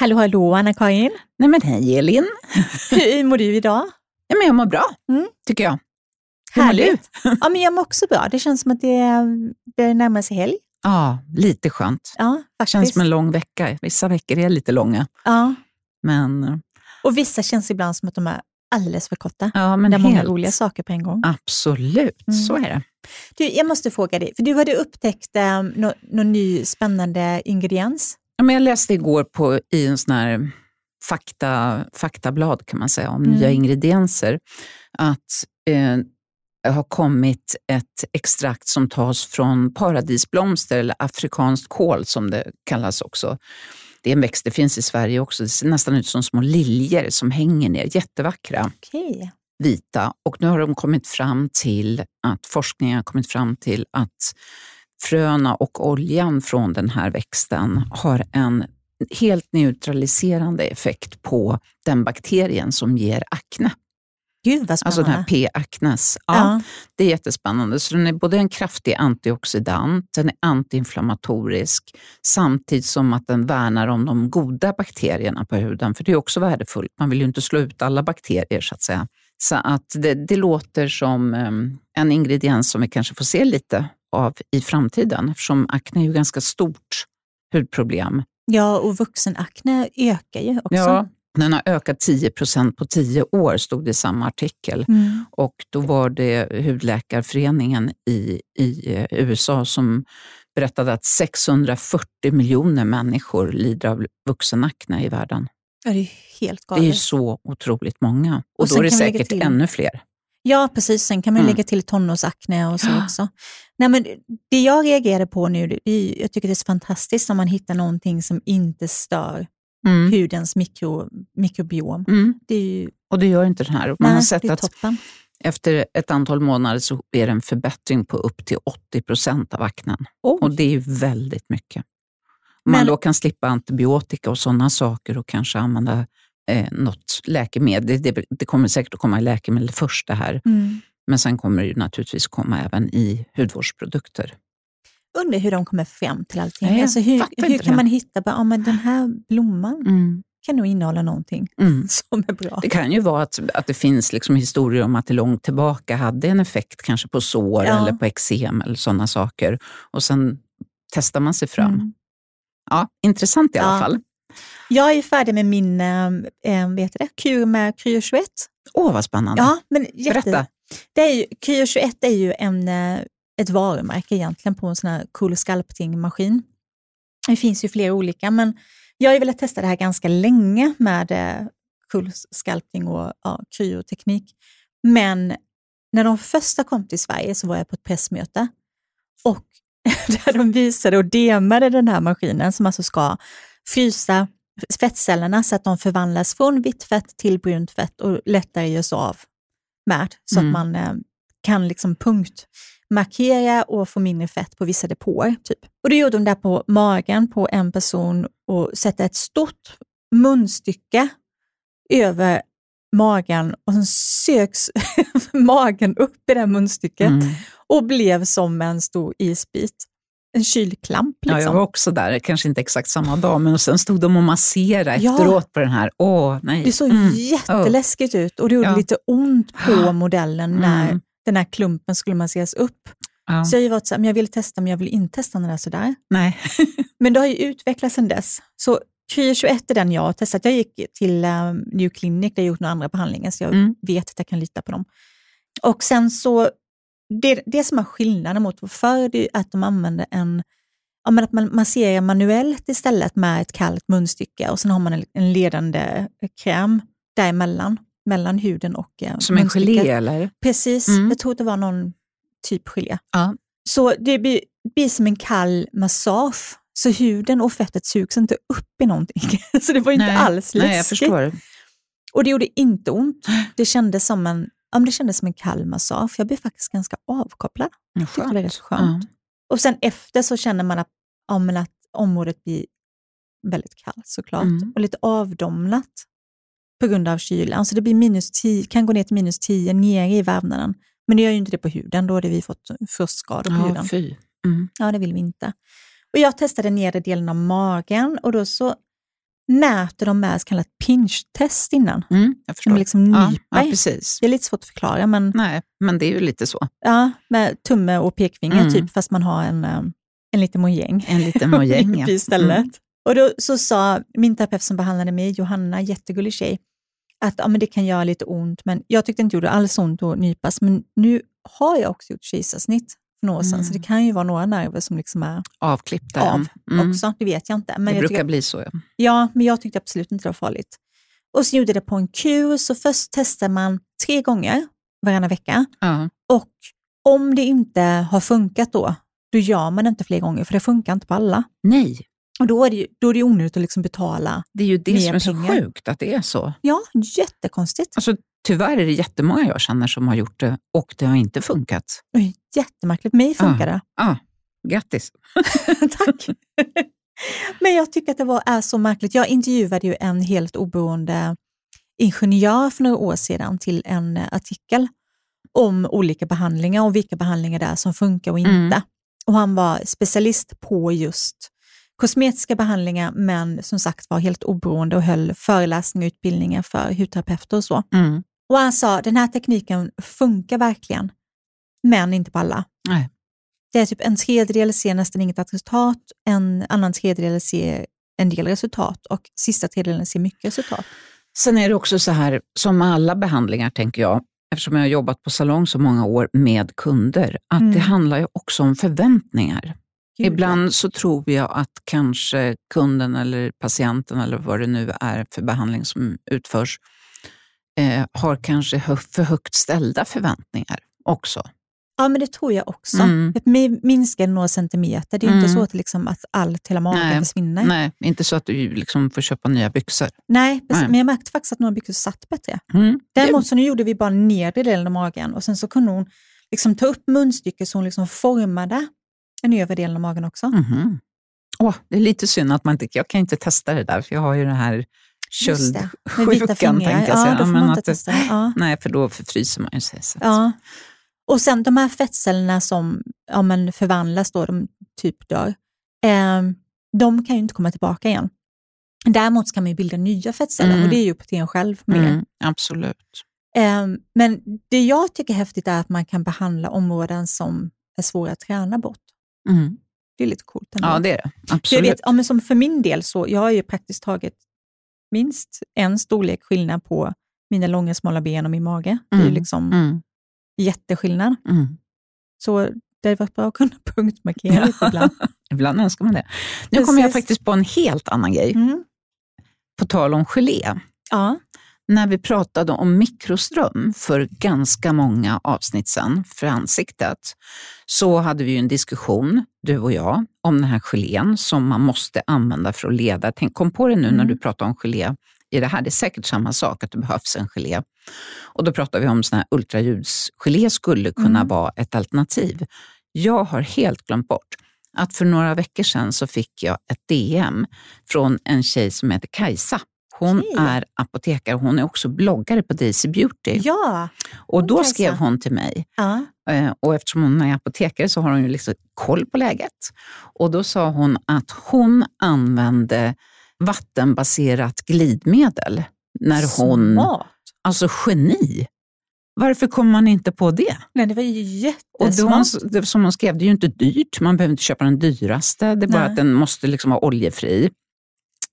Hallå, hallå Anna-Karin. Nej men hej Elin. Hur mår du idag? Ja, men jag mår bra, mm. tycker jag. Hur mår du? ja, men jag mår också bra. Det känns som att det börjar närma sig helg. Ja, lite skönt. Ja, faktiskt. känns som en lång vecka. Vissa veckor är lite långa. Ja. Men... Och vissa känns ibland som att de är alldeles för korta. Ja, men det är helt... många roliga saker på en gång. Absolut, mm. så är det. Du, jag måste fråga dig, för du hade upptäckt um, någon, någon ny spännande ingrediens. Ja, men jag läste igår på, i en sån här fakta, faktablad kan man säga, om mm. nya ingredienser, att eh, har kommit ett extrakt som tas från paradisblomster eller afrikanskt kål som det kallas också. Det är en växt, det finns i Sverige också. Det ser nästan ut som små liljor som hänger ner, jättevackra. Okay. Vita. Och nu har de kommit fram till att forskningen har kommit fram till att fröna och oljan från den här växten har en helt neutraliserande effekt på den bakterien som ger akne. Gud vad Alltså den här P. acnes. Ja, ja, Det är jättespännande. Så den är både en kraftig antioxidant, den är antiinflammatorisk, samtidigt som att den värnar om de goda bakterierna på huden, för det är också värdefullt. Man vill ju inte slå ut alla bakterier så att säga. Så att det, det låter som um, en ingrediens som vi kanske får se lite av i framtiden, eftersom akne är ju ganska stort hudproblem. Ja, och vuxenakne ökar ju också. Ja, den har ökat 10 procent på tio år, stod det i samma artikel. Mm. Och då var det Hudläkarföreningen i, i eh, USA som berättade att 640 miljoner människor lider av vuxenakne i världen. Ja, det är helt galet. Det är så otroligt många. Och, och då är det säkert ännu fler. Ja, precis. Sen kan man mm. lägga till tonårsakne och så också. Nej, men det jag reagerade på nu, det är, jag tycker det är så fantastiskt om man hittar någonting som inte stör mm. hudens mikro, mikrobiom. Mm. Det ju, och det gör inte den här. Man nej, har sett att toppen. efter ett antal månader så är det en förbättring på upp till 80 procent av aknen. Oh. Och det är väldigt mycket. Om man då kan slippa antibiotika och sådana saker och kanske använda eh, något läkemedel. Det, det, det, kommer säkert att komma i läkemedel först det här. Mm. Men sen kommer det naturligtvis komma även i hudvårdsprodukter. Undrar hur de kommer fram till allting. Nej, alltså hur hur kan man hitta, bara, ja, men den här blomman mm. kan nog innehålla någonting mm. som är bra. Det kan ju vara att, att det finns liksom historier om att det långt tillbaka hade en effekt kanske på sår ja. eller på eksem eller sådana saker. Och sen testar man sig fram. Mm. Ja, intressant i alla ja. fall. Jag är färdig med min äh, vet det, kur med Kryo 21. Åh, vad spännande. Ja, men jätte, Berätta. Det är ju, Kryo 21 är ju en, eh, ett varumärke egentligen på en sån här cool sculpting-maskin. Det finns ju flera olika, men jag har velat testa det här ganska länge med eh, cool sculpting och ja, kryoteknik. Men när de första kom till Sverige så var jag på ett pressmöte och där de visade och demade den här maskinen som alltså ska frysa fettcellerna så att de förvandlas från vitt fett till brunt fett och lättare görs av med, så mm. att man eh, kan liksom punktmarkera och få mindre fett på vissa depåer. Typ. Och det gjorde de där på magen på en person och sätta ett stort munstycke över magen och sen söks magen upp i det munstycket mm. och blev som en stor isbit en kylklamp. Liksom. Ja, jag liksom. var också där, kanske inte exakt samma dag, men sen stod de och masserade ja. efteråt på den här. Åh, nej. Det såg mm. jätteläskigt oh. ut och det gjorde ja. lite ont på modellen när mm. den här klumpen skulle masseras upp. Ja. Så jag har varit så här, men jag vill testa, men jag vill inte testa den där sådär. Nej. men det har ju utvecklats sedan dess. Så Kryo 21 är den jag har testat. Jag gick till um, New Clinic där jag gjort några andra behandlingar, så jag mm. vet att jag kan lita på dem. Och sen så det, det som är skillnaden mot förr är att de använder en ja, men att man masserar manuellt istället med ett kallt munstycke och sen har man en, en ledande kräm däremellan, mellan huden och eh, Som en gelé eller? Precis, mm. jag tror det var någon typ gelé. Ja. Så det blir, blir som en kall massage, så huden och fettet sugs inte upp i någonting. så det var inte nej, alls läskigt. Nej, jag förstår. Och det gjorde inte ont. Det kändes som en ja, det kändes som en kall massage. Jag blev faktiskt ganska avkopplad. Tyckte det var rätt skönt. Ja. Och sen efter så känner man att, ja, men att området blir väldigt kallt såklart mm. och lite avdomnat på grund av kylan. Så det blir minus 10, kan gå ner till minus 10 nere i vävnaden. Men det gör ju inte det på huden. Då hade vi fått frostskador på ja, huden. Fy. Mm. Ja, det vill vi inte. Och Jag testade nedre delen av magen och då så mäter de med så kallat pinch-test innan. Mm, jag förstår. De liksom ja, ja, precis. Det är lite svårt att förklara, men Nej, men det är ju lite så. ja, med tumme och pekfinger, Mm. typ, fast man har en, eh, en liten mojäng. En liten mojäng. ja. istället. Mm. Och då så sa min terapeut som behandlade mig, Johanna, jättegullig tjej, att ja, men det kan göra lite ont, men jag tyckte inte det gjorde alls ont att nypas. Men nu har jag också gjort kejsarsnitt för några år sedan, Mm. så det kan ju vara några nerver som liksom är Avklippta. av. Mm. också. Det vet jag inte. Men det jag brukar tycker, bli så. Ja. ja, men jag tyckte absolut inte det var farligt. Och så gjorde det på en kur, så först testar man tre gånger varannan vecka. Ja. Och om det inte har funkat då, då gör man det inte fler gånger, för det funkar inte på alla. Nej, Och då är det ju då är det onödigt att liksom betala. det är ju det som är så pengar. sjukt, att det är så. Ja, jättekonstigt. Alltså, tyvärr är det jättemånga jag känner som har gjort det och det har inte funkat. Jättemärkligt. Mig funkar det. Ah, grattis! Tack. Men jag tycker att det var, är så märkligt. Jag intervjuade ju en helt oberoende ingenjör för några år sedan till en artikel om olika behandlingar och vilka behandlingar det är som funkar och inte. Mm. Och han var specialist på just kosmetiska behandlingar, men som sagt var helt oberoende och höll föreläsningar och utbildningar för hudterapeuter och så. Mm. Och han sa, den här tekniken funkar verkligen, men inte på alla. Nej. Det är typ en tredjedel ser nästan inget resultat, en annan tredjedel ser en del resultat och sista tredjedelen ser mycket resultat. Sen är det också så här, som med alla behandlingar tänker jag, eftersom jag har jobbat på salong så många år med kunder, att Mm. det handlar ju också om förväntningar. Gud, Ibland så tror jag att kanske kunden eller patienten eller vad det nu är för behandling som utförs, eh, har kanske för högt ställda förväntningar också. Ja, men det tror jag också. Mm. Minskar några centimeter. Det är ju inte Mm. så att, liksom, att allt hela magen Nej, försvinner. Nej, inte så att du liksom får köpa nya byxor. Nej. Nej. men jag märkte faktiskt att några byxor satt bättre. Mm. Däremot så nu gjorde vi bara nedre delen av magen och sen så kunde hon liksom ta upp munstycket så hon liksom formade den övre delen av magen också. Mhm. Åh, det är lite synd att man inte, jag kan inte testa det där, för jag har ju den här Med fingrar. tänkte jag Ja, säga. då får man inte testa. Ja. Nej, för då förfryser man ju sig. Ja. Och sen de här fettcellerna som ja, men förvandlas då, de typ dör, eh, de kan ju inte komma tillbaka igen. Däremot kan man ju bilda nya fettceller Mm. och det är ju en själv mer. Mm, absolut. Eh, men det jag tycker är häftigt är att man kan behandla områden som är svåra att träna bort. Mm. Det är lite coolt ändå. Ja, det är det. För jag Absolut. vet, ja, men som för min del, så jag har ju praktiskt taget minst en storlek skillnad på mina långa smala ben och min mage. Det är ju Mm. liksom Mm. jätteskillnad. Mm. Så det varit bra att kunna punktmarkera lite ibland. Ibland önskar man det. Nu kommer jag faktiskt på en helt annan grej, Mm. på tal om gelé. Ja. När vi pratade om mikroström för ganska många avsnitt sedan för ansiktet, så hade vi en diskussion, du och jag, om den här gelén som man måste använda för att leda. Tänk, kom på det nu när Mm. du pratar om gelé i det här. Det är säkert samma sak, att det behövs en gelé. Och då pratar vi om sån här ultraljudsgelé skulle kunna Mm. vara ett alternativ. Jag har helt glömt bort att för några veckor sedan så fick jag ett DM från en tjej som heter Kajsa. Hon Okej. är apotekare och hon är också bloggare på Daisy Beauty. Ja. och då Kajsa. skrev hon till mig, ja. eh, och eftersom hon är apotekare så har hon ju liksom koll på läget. Och då sa hon att hon använde vattenbaserat glidmedel när hon... Smart. Alltså geni! Varför kommer man inte på det? Nej, det var ju Och jättesmart. som hon skrev, det är ju inte dyrt. Man behöver inte köpa den dyraste. Det är bara Nej. att den måste liksom vara oljefri.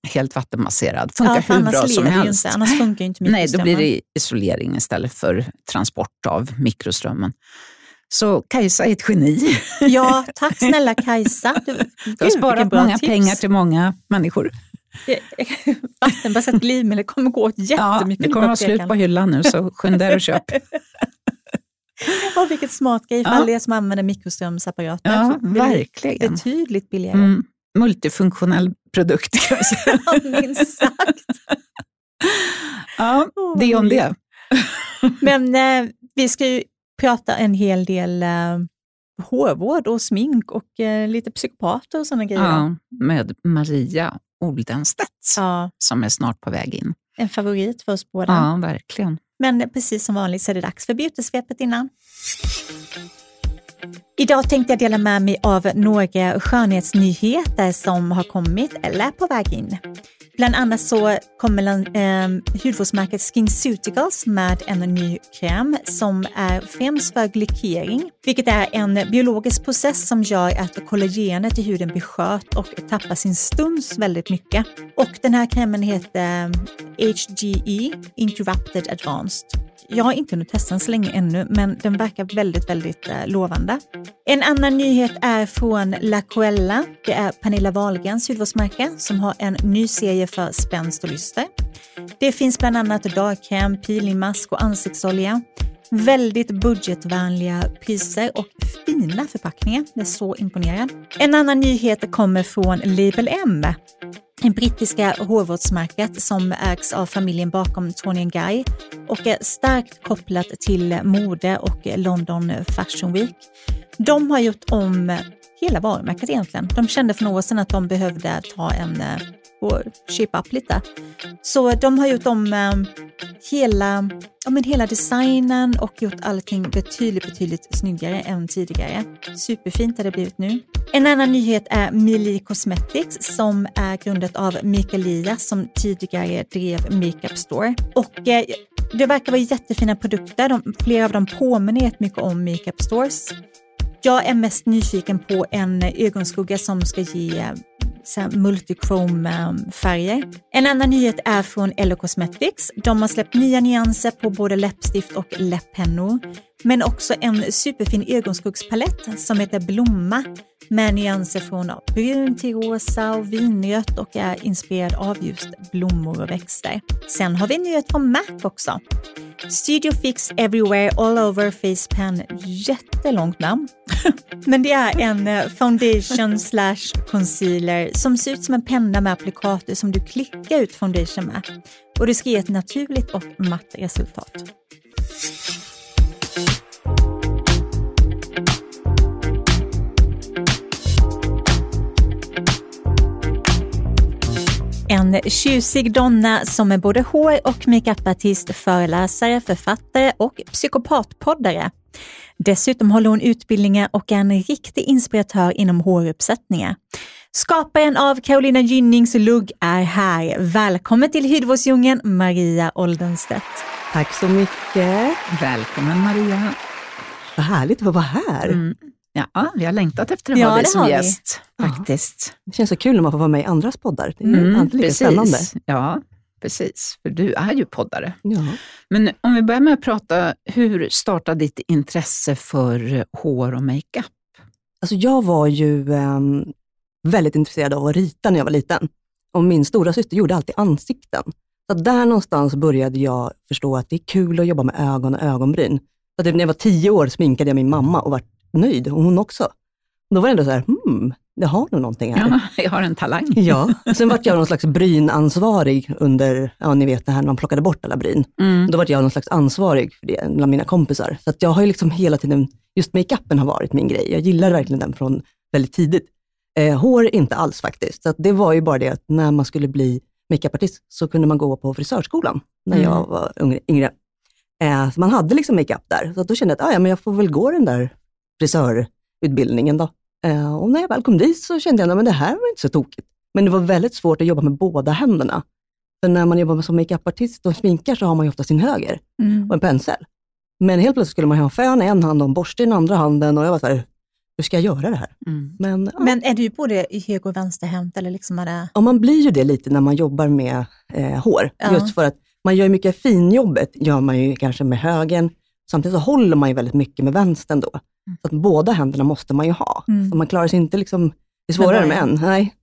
Helt vattenbaserad. Funkar Ja, hur bra som helst. inte. Annars funkar inte Nej, då mikroströmmen. blir det isolering istället för transport av mikroströmmen. Så Kajsa är ett geni. Ja, tack snälla Kajsa. Du, Du har sparat många tips. pengar till många människor. Vattenbaserat glidmedel kommer gå åt Ja, jättemycket det kommer vara slut på hyllan nu, så skynda er och köp. Ja, vilket smart grej för Ja. alla er som använder mikroströmsapparater. Ja, verkligen. Betydligt billigare. Mm, multifunktionell produkt kan jag säga. Ja, minst sagt. Ja, det är om det. Men eh, vi ska ju prata en hel del eh, hårvård och smink och eh, lite psykopater och sådana grejer. Ja, med Maria Oldenstedt Ja, som är snart på väg in. en favorit för oss båda. Ja, verkligen. Men precis som vanligt så är det dags för beautysvepet innan. Idag tänkte jag dela med mig av några skönhetsnyheter som har kommit eller är på väg in. Bland annat så kommer eh, hudvårdsmärket SkinCeuticals med en ny kräm som är främst för glykering, vilket är en biologisk process som gör att kollagenet i huden blir skört och tappar sin stuns väldigt mycket. Och den här krämen heter HGE, Interrupted Advanced. Jag har inte hunnit testa den så länge ännu, men den verkar väldigt, väldigt eh, lovande. En annan nyhet är från La Coella. Det är Pernilla Wahlgrens hudvårdsmärke som har en ny serie för spänst och lyster. Det finns bland annat dagkräm, peelingmask och ansiktsolja. Väldigt budgetvänliga priser och fina förpackningar. Jag är så imponerad. En annan nyhet kommer från Label M. Det brittiska hårvårdsmärket som ägs av familjen bakom Tony Guy och är starkt kopplat till mode och London Fashion Week. De har gjort om hela varumärket egentligen. De kände för några år sedan att de behövde ta en eh, och shape up lite. Så de har gjort om eh, hela, ja, men hela designen och gjort allting betydligt, betydligt snyggare än tidigare. Superfint har det blivit nu. En annan nyhet är Mili Cosmetics som är grundat av Mikael Lias som tidigare drev Makeup Store. Och eh, det verkar vara jättefina produkter. De, flera av dem påminner jättemycket om Makeup Stores. Jag är mest nyfiken på en eh, ögonskugga som ska ge eh, Alltså, multichrome-färger. En annan nyhet är från Ello Cosmetics. De har släppt nya nyanser på både läppstift och läpppennor, men också en superfin ögonskuggspalett som heter Blomma med nyanser från brun till rosa och vinrött och är inspirerad av just blommor och växter. Sen har vi en nyhet från MAC också. Studio Fix Everywhere All Over Face Pen. Jättelångt namn. Men det är en eh, foundation slash concealer som ser ut som en penna med applikator som du klickar ut foundation med. Och det ska ge ett naturligt och matt resultat. En tjusig donna som är både hår och makeupartist, föreläsare, författare och psykopatpoddare. Dessutom håller hon utbildningar och är en riktig inspiratör inom håruppsättningar. Skaparen av Carolina Gynnings lugg är här. Välkommen till hudvårdsdjungeln, Maria Oldenstedt. Tack så mycket. Välkommen Maria. Vad härligt att vara här. Mm. Ja, vi har längtat efter att ja, ha dig som gäst. Faktiskt. Ja. Det känns så kul när man får vara med i andras poddar. Det är mm, alltid lika precis. spännande. Ja, precis. För du är ju poddare. Ja. Men om vi börjar med att prata, hur startade ditt intresse för hår och makeup? Alltså jag var ju eh, väldigt intresserad av att rita när jag var liten. Och min stora syster gjorde alltid ansikten. Så där någonstans började jag förstå att det är kul att jobba med ögon och ögonbryn. Så typ när jag var tio år sminkade jag min mamma och var nöjd, och hon också. Då var det ändå så här, hmm, det har nog någonting här. Ja, jag har en talang. Ja, sen var jag någon slags brynansvarig under, ja ni vet det här när man plockade bort alla bryn. Mm. Då var jag någon slags ansvarig för det bland mina kompisar. Så att jag har ju liksom hela tiden, just makeupen har varit min grej. Jag gillar verkligen den från väldigt tidigt. Eh, hår inte alls faktiskt. Så det var ju bara det att när man skulle bli makeupartist så kunde man gå på frisörskolan när mm. jag var yngre. Eh, man hade liksom makeup där, så då kände jag att ah, ja, men jag får väl gå den där frisörutbildningen då. Eh, och när jag väl kom dit så kände jag att det här var inte så tokigt. Men det var väldigt svårt att jobba med båda händerna. För när man jobbar som makeupartist och sminkar så har man ju ofta sin höger mm. och en pensel. Men helt plötsligt skulle man ha fön i en hand och en borste i den andra handen och jag var så här, hur ska jag göra det här? Mm. Men, ja. Men är du både höger och vänsterhänt? Eller liksom är det... Ja, man blir ju det lite när man jobbar med eh, hår. Ja. Just för att man gör mycket finjobbet, gör man ju kanske med högen. Samtidigt så håller man ju väldigt mycket med vänstern då. Så att båda händerna måste man ju ha. Mm. Så man klarar sig inte liksom, det är svårare med en. Nej.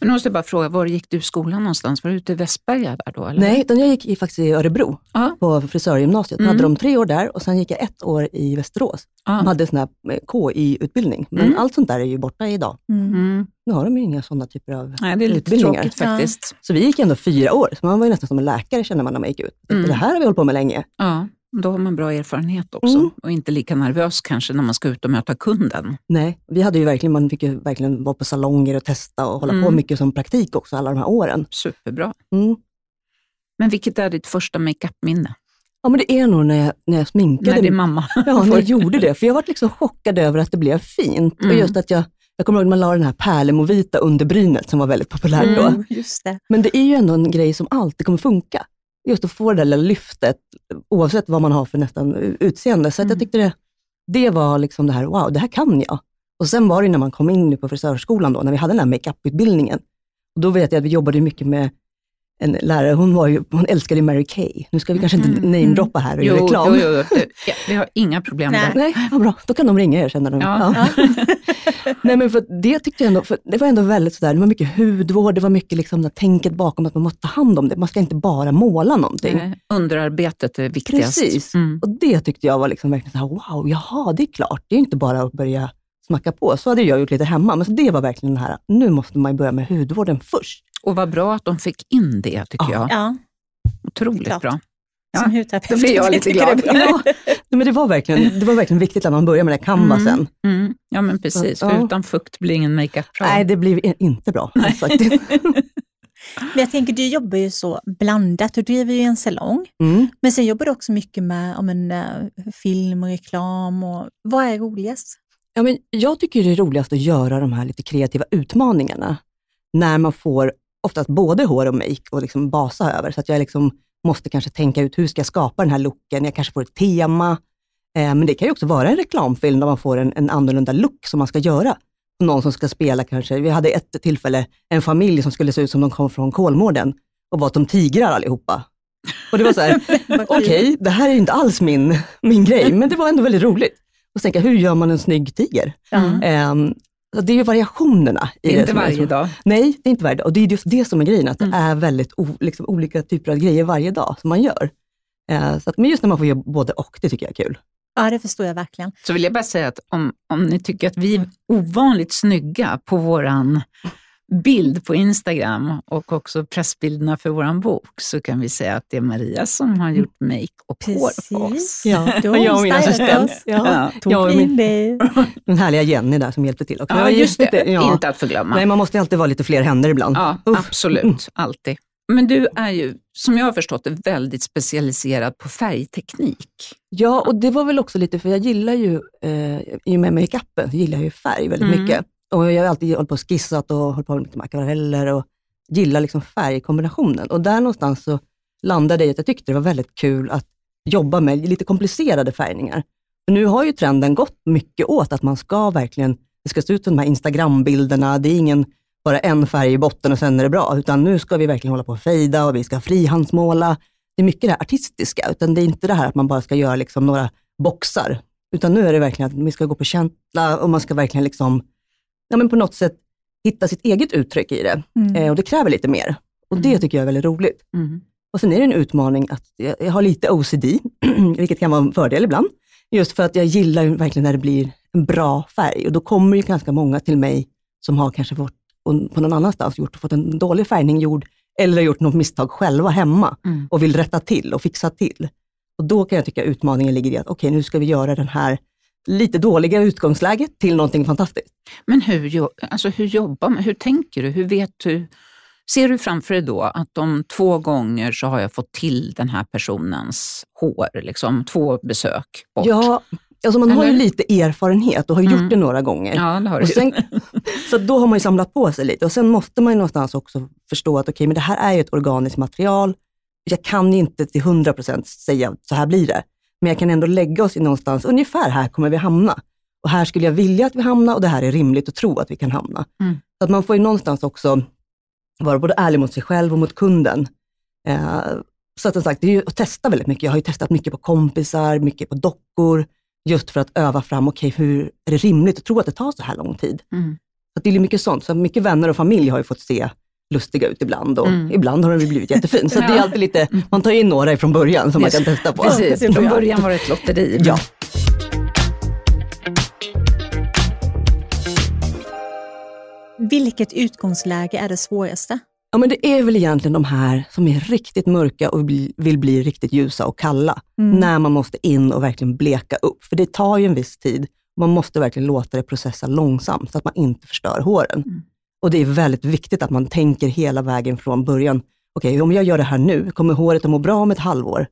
Men nu måste jag bara fråga, var gick du skolan någonstans? Var du ute i Västberga där då? Eller? Nej, utan jag gick i, faktiskt i Örebro Aha. på frisörgymnasiet. Mm. hade de tre år där och sen gick jag ett år i Västerås. Aha. De hade sån här eh, KI-utbildning, men mm. allt sånt där är ju borta idag. Mm. mm. Nu har de ju inga sådana typer av Nej, det är lite utbildningar. Tråkigt, faktiskt. Ja. Så vi gick ändå fyra år, så man var ju nästan som en läkare kände man när man gick ut. Mm. Det här har vi hållit på med länge. Ja. Då har man bra erfarenhet också mm. och inte lika nervös kanske när man ska ut och möta kunden. Nej, vi hade ju verkligen, man fick ju verkligen vara på salonger och testa och hålla mm. på mycket som praktik också alla de här åren. Superbra. Mm. Men vilket är ditt första makeup-minne? Ja, men det är nog när jag, när jag sminkade. När din mamma. Ja, när jag gjorde det. För jag var liksom chockad över att det blev fint. Mm. Och just att jag, jag kommer ihåg att man la den här pärlemovita under brynet som var väldigt populärt mm, då. Just det. Men det är ju ändå en grej som alltid kommer funka. Just att få det där lilla lyftet, oavsett vad man har för nästan utseende. Så mm. jag tyckte det, det var liksom det här, wow, det här kan jag. Och sen var det när man kom in på frisörskolan, då, när vi hade den här makeuputbildningen. Då vet jag att vi jobbade mycket med en lärare, hon, var ju, hon älskade Mary Kay. Nu ska vi kanske inte mm. namedroppa här och jo, göra reklam. Jo, jo, jo. Ja, vi har inga problem med det. Nej, vad bra. Då kan de ringa er känner de. Ja. Ja. Nej, men för det tyckte jag ändå, för det var ändå väldigt sådär, det var mycket hudvård, det var mycket liksom det tänket bakom att man måste ta hand om det. Man ska inte bara måla någonting. Nej, underarbetet är viktigast. Precis, mm. och det tyckte jag var liksom verkligen så här, wow, jaha, det är klart. Det är inte bara att börja smacka på. Så hade jag gjort lite hemma, men det var verkligen den här, nu måste man börja med hudvården först. Och vad bra att de fick in det, tycker ja. jag. Ja. Otroligt bra. Ja. Som hudterapeut. Då blir jag lite glad. ja. men det, var verkligen, det var verkligen viktigt att man börjar med den canvasen. Mm. Mm. Ja, men precis. För utan fukt blir ingen makeup bra. Nej, det blir inte bra. Men jag tänker, du jobbar ju så blandat. Du driver ju en salong, mm. men sen jobbar du också mycket med om en, uh, film och reklam. Och, vad är roligast? Ja, men jag tycker det är roligast att göra de här lite kreativa utmaningarna. När man får oftast både hår och make och liksom basa över. Så att jag liksom måste kanske tänka ut hur ska jag skapa den här looken. Jag kanske får ett tema. Eh, men det kan ju också vara en reklamfilm där man får en, en annorlunda look som man ska göra. Någon som ska spela kanske, vi hade ett tillfälle en familj som skulle se ut som de kom från Kolmården och var som tigrar allihopa. Och det var så här, okej, okay, det här är inte alls min, min grej, men det var ändå väldigt roligt. Och tänka, hur gör man en snygg tiger? Mm. Um, så det är ju variationerna. I det är inte varje dag. Nej, det är inte varje dag. Och det är just det som är grejen, att mm. det är väldigt o, liksom, olika typer av grejer varje dag som man gör. Uh, så att, men just när man får göra både och, det tycker jag är kul. Ja, det förstår jag verkligen. Så vill jag bara säga att om, om ni tycker att vi är ovanligt snygga på våran bild på Instagram och också pressbilderna för vår bok så kan vi säga att det är Maria som har gjort make och Precis. hår på oss. Ja, jag och min assistent. Ja. Ja. Jag och min, den härliga Jenny där som hjälpte till också. Ja, just det. Ja. Inte att förglömma. Nej, man måste alltid vara lite fler händer ibland. Ja, absolut. Alltid. Men du är ju, som jag har förstått det, väldigt specialiserad på färgteknik. Ja, och det var väl också lite, för jag gillar ju, eh, i och med makeupen, gillar jag ju färg väldigt mm. mycket. Och jag har alltid hållit på och skissat och hållit på med akvareller och gillar liksom färgkombinationen. Och där någonstans så landade jag i att jag tyckte det var väldigt kul att jobba med lite komplicerade färgningar. För nu har ju trenden gått mycket åt att man ska verkligen, det ska se ut som de här Instagram-bilderna, det är ingen bara en färg i botten och sen är det bra, utan nu ska vi verkligen hålla på och fejda och vi ska frihandsmåla. Det är mycket det här artistiska, utan det är inte det här att man bara ska göra liksom några boxar, utan nu är det verkligen att vi ska gå på känsla och man ska verkligen liksom ja, men på något sätt hitta sitt eget uttryck i det. Mm. Eh, och det kräver lite mer. Och det mm. tycker jag är väldigt roligt. Mm. Och sen är det en utmaning att jag, jag, har lite OCD, vilket kan vara en fördel ibland. Just för att jag gillar verkligen när det blir en bra färg. Och då kommer ju ganska många till mig som har kanske fått på någon annanstans gjort, fått en dålig färgning gjord, eller gjort något misstag själva hemma mm. och vill rätta till och fixa till. Och då kan jag tycka utmaningen ligger i att, okej, okay, nu ska vi göra den här lite dåliga utgångsläget till någonting fantastiskt. Men hur, alltså hur jobbar man? Hur tänker du? Hur vet du? Ser du framför dig då att om två gånger så har jag fått till den här personens hår, liksom två besök bort? Ja, alltså man Eller? har ju lite erfarenhet och har mm. gjort det några gånger. Ja, det har du. Sen, så då har man ju samlat på sig lite och sen måste man ju någonstans också förstå att okej, okay, men det här är ju ett organiskt material. Jag kan inte till 100% säga så här blir det. Men jag kan ändå lägga oss i någonstans, ungefär här kommer vi hamna. Och här skulle jag vilja att vi hamnar och det här är rimligt att tro att vi kan hamna. Mm. Så att man får ju någonstans också vara både ärlig mot sig själv och mot kunden. Eh, så att som sagt, det är ju att testa väldigt mycket. Jag har ju testat mycket på kompisar, mycket på dockor, just för att öva fram, okej, okay, hur är det rimligt att tro att det tar så här lång tid? Mm. Så det är mycket sånt. Så mycket vänner och familj har ju fått se lustiga ut ibland och mm. ibland har den blivit jättefin. Så ja. det är alltid lite, man tar in några från början som man kan testa på. Precis, från början var det ett lotteri. Ja. Vilket utgångsläge är det svåraste? Ja, men det är väl egentligen de här som är riktigt mörka och vill bli riktigt ljusa och kalla. Mm. När man måste in och verkligen bleka upp. För det tar ju en viss tid. Man måste verkligen låta det processa långsamt, så att man inte förstör håren. Mm. Och det är väldigt viktigt att man tänker hela vägen från början. Okej, okay, om jag gör det här nu, kommer håret att må bra om ett halvår?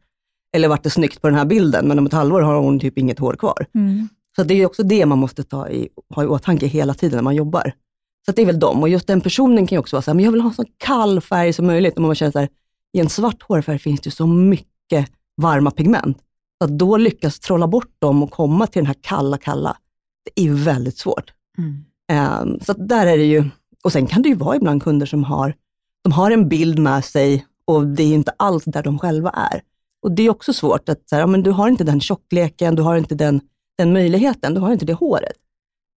Eller vart det snyggt på den här bilden, men om ett halvår har hon typ inget hår kvar. Mm. Så det är också det man måste ta i, ha i åtanke hela tiden när man jobbar. Så det är väl dem. Och just den personen kan ju också vara så här, men jag vill ha så kall färg som möjligt. Och man känner så här, i en svart hårfärg finns det så mycket varma pigment. Så att då lyckas trolla bort dem och komma till den här kalla, kalla, det är väldigt svårt. Mm. Um, så där är det ju, och sen kan det ju vara ibland kunder som har, de har en bild med sig och det är inte alls där de själva är. Och det är också svårt att, så här, ja, men du har inte den tjockleken, du har inte den, den möjligheten, du har inte det håret.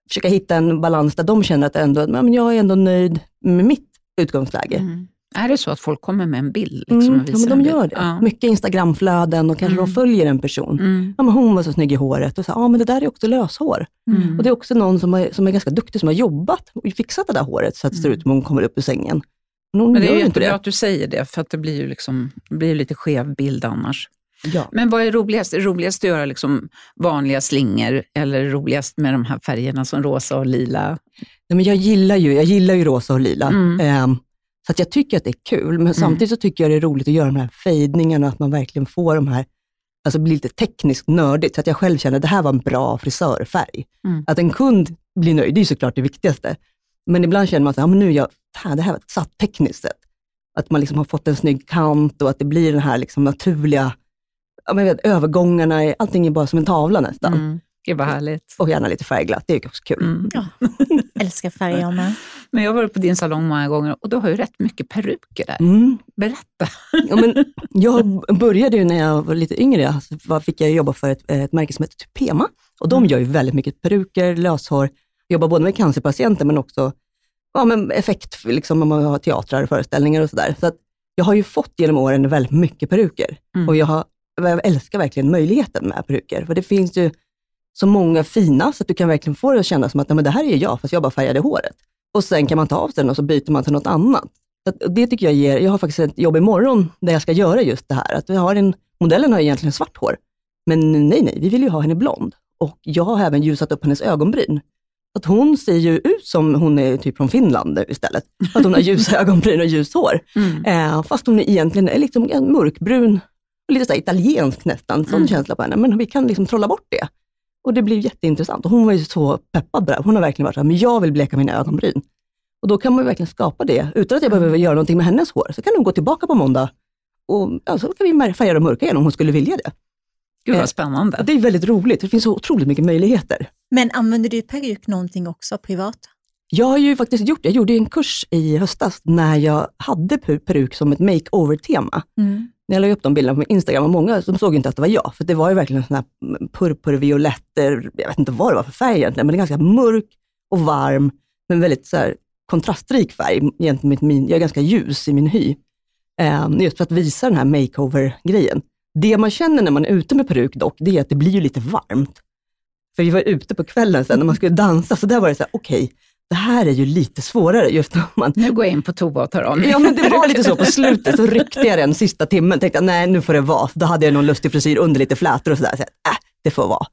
Försöka hitta en balans där de känner att ändå, men jag är ändå nöjd med mitt utgångsläge. Mm. Är det så att folk kommer med en bild? Liksom, Mm, ja, men de gör det. Ja. Mycket Instagramflöden och kanske Mm. de följer en person. Mm. Ja, men hon var så snygg i håret och så, ja men det där är också löshår. Mm. Och det är också någon som är, som är ganska duktig, som har jobbat och fixat det där håret så att det ser ut som hon kommer upp ur sängen. Men hon Men det är ju inte det. att du säger det, för att det blir ju liksom, det blir lite skev bild annars. Ja. Men vad är roligast? Är roligast att göra liksom vanliga slingor eller roligast med de här färgerna som rosa och lila? Nej, men jag, gillar ju, jag gillar ju rosa och lila. Mm. Så att jag tycker att det är kul, men samtidigt så tycker jag det är roligt att göra de här fejdningarna, att man verkligen får de här, alltså blir lite tekniskt nördigt, så att jag själv känner att det här var en bra frisörfärg. Mm. Att en kund blir nöjd, det är ju såklart det viktigaste. Men ibland känner man att ja, men nu är jag, fan, det här var satt tekniskt sett. Att man liksom har fått en snygg kant och att det blir den här liksom naturliga, ja, men vet, övergångarna, är- allting är bara som en tavla nästan. Mm. Gud vad härligt. Och gärna lite färgglatt, det är också kul. Mm. Ja. Älskar färger jag med. Men jag har varit på din salong många gånger och du har ju rätt mycket peruker där. Mm. Berätta. Ja, men jag började ju när jag var lite yngre, alltså, var- fick jag jobba för ett, ett märke som heter Tupema. Och de gör ju väldigt mycket peruker, löshår, jobbar både med cancerpatienter men också ja, men effekt, liksom om man har teatrar, föreställningar och sådär. Så att jag har ju fått genom åren väldigt mycket peruker. Mm. Och jag, har, jag älskar verkligen möjligheten med peruker. För det finns ju så många fina, så att du kan verkligen få det att kännas som att nej, men det här är jag, fast jag bara färgade håret. Och sen kan man ta av sig den och så byter man till något annat. Så det tycker jag ger, jag har faktiskt ett jobb imorgon där jag ska göra just det här. Att vi har en, modellen har egentligen svart hår, men nej, nej, vi vill ju ha henne blond. Och jag har även ljusat upp hennes ögonbryn. Att hon ser ju ut som hon är typ från Finland istället. Att hon har ljusa ögonbryn och ljust hår. Mm. Eh, fast hon är egentligen är liksom mörkbrun, lite så italiensk nästan, sån Mm. känsla på henne. Men vi kan liksom trolla bort det. Och det blir jätteintressant. Och hon var ju så peppad på det. Hon har verkligen varit så här, men jag vill bleka mina ögonbryn. Och då kan man ju verkligen skapa det, utan att jag behöver göra någonting med hennes hår. Så kan hon gå tillbaka på måndag och ja, så kan vi färga dem mörka igen om hon skulle vilja det. Gud Eh, vad spännande. Och det är väldigt roligt, det finns så otroligt mycket möjligheter. Men använder du peruk någonting också privat? Jag har ju faktiskt gjort, jag gjorde en kurs i höstas när jag hade peruk som ett makeover-tema. Mm. När jag la upp de bilderna på min Instagram, och många som såg inte att det var jag, för det var ju verkligen sådana här purpurvioletter, jag vet inte vad det var för färg egentligen, men det är ganska mörk och varm, men väldigt så här, kontrastrik färg gentemot min, jag är ganska ljus i min hy. Eh, just för att visa den här makeover-grejen. Det man känner när man är ute med peruk dock, det är att det blir ju lite varmt. För vi var ute på kvällen sen när man skulle dansa, så där var det så här, okej, det här är ju lite svårare just när man Nu går jag in på toa och tar av mig. Ja men det var lite så på slutet, så ryckte jag den sista timmen, tänkte nej nu får det vara. Då hade jag någon lustig frisyr under lite flätor och sådär, så äh, det får vara.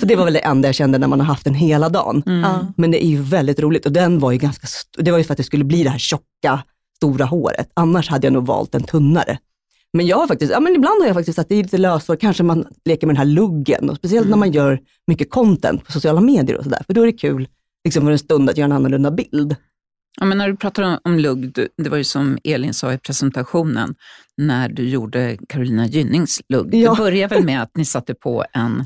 Så det var väl det enda jag kände när man har haft den hela dagen. Mm. Men det är ju väldigt roligt och den var ju ganska, st- det var ju för att det skulle bli det här tjocka, stora håret. Annars hade jag nog valt en tunnare. Men jag har faktiskt, ja men ibland har jag faktiskt satt i lite löshår, kanske man leker med den här luggen och speciellt när man gör mycket content på sociala medier och sådär, för då är det kul liksom för en stund att göra en annorlunda bild. Ja, men när du pratar om, lugg, det var ju som Elin sa i presentationen, när du gjorde Carolina Gynnings lugg. Ja. Det började väl med att ni satte på en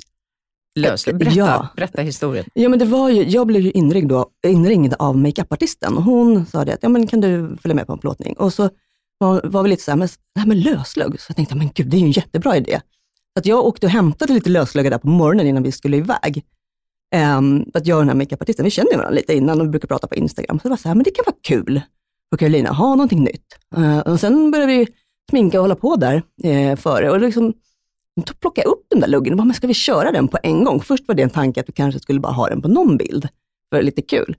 löslugg. Berätta, Ja. berätta historien. Ja, men det var ju, jag blev ju inringd, då, inringd av makeupartisten och hon sa det att, ja men kan du följa med på en plåtning? Och så var, var vi lite så här, men här med löslugg, så jag tänkte, men gud, det är ju en jättebra idé. Så att jag åkte och hämtade lite lösluggar där på morgonen innan vi skulle iväg. Um, att jag och den här makeupartisten, vi kände varandra lite innan och vi brukar prata på Instagram. Så det var så här, men det kan vara kul för Carolina, ha någonting nytt. Uh, och sen började vi sminka och hålla på där uh, före. Och liksom, då plockade jag upp den där luggen och bara, men ska vi köra den på en gång? Först var det en tanke att vi kanske skulle bara ha den på någon bild, för lite kul.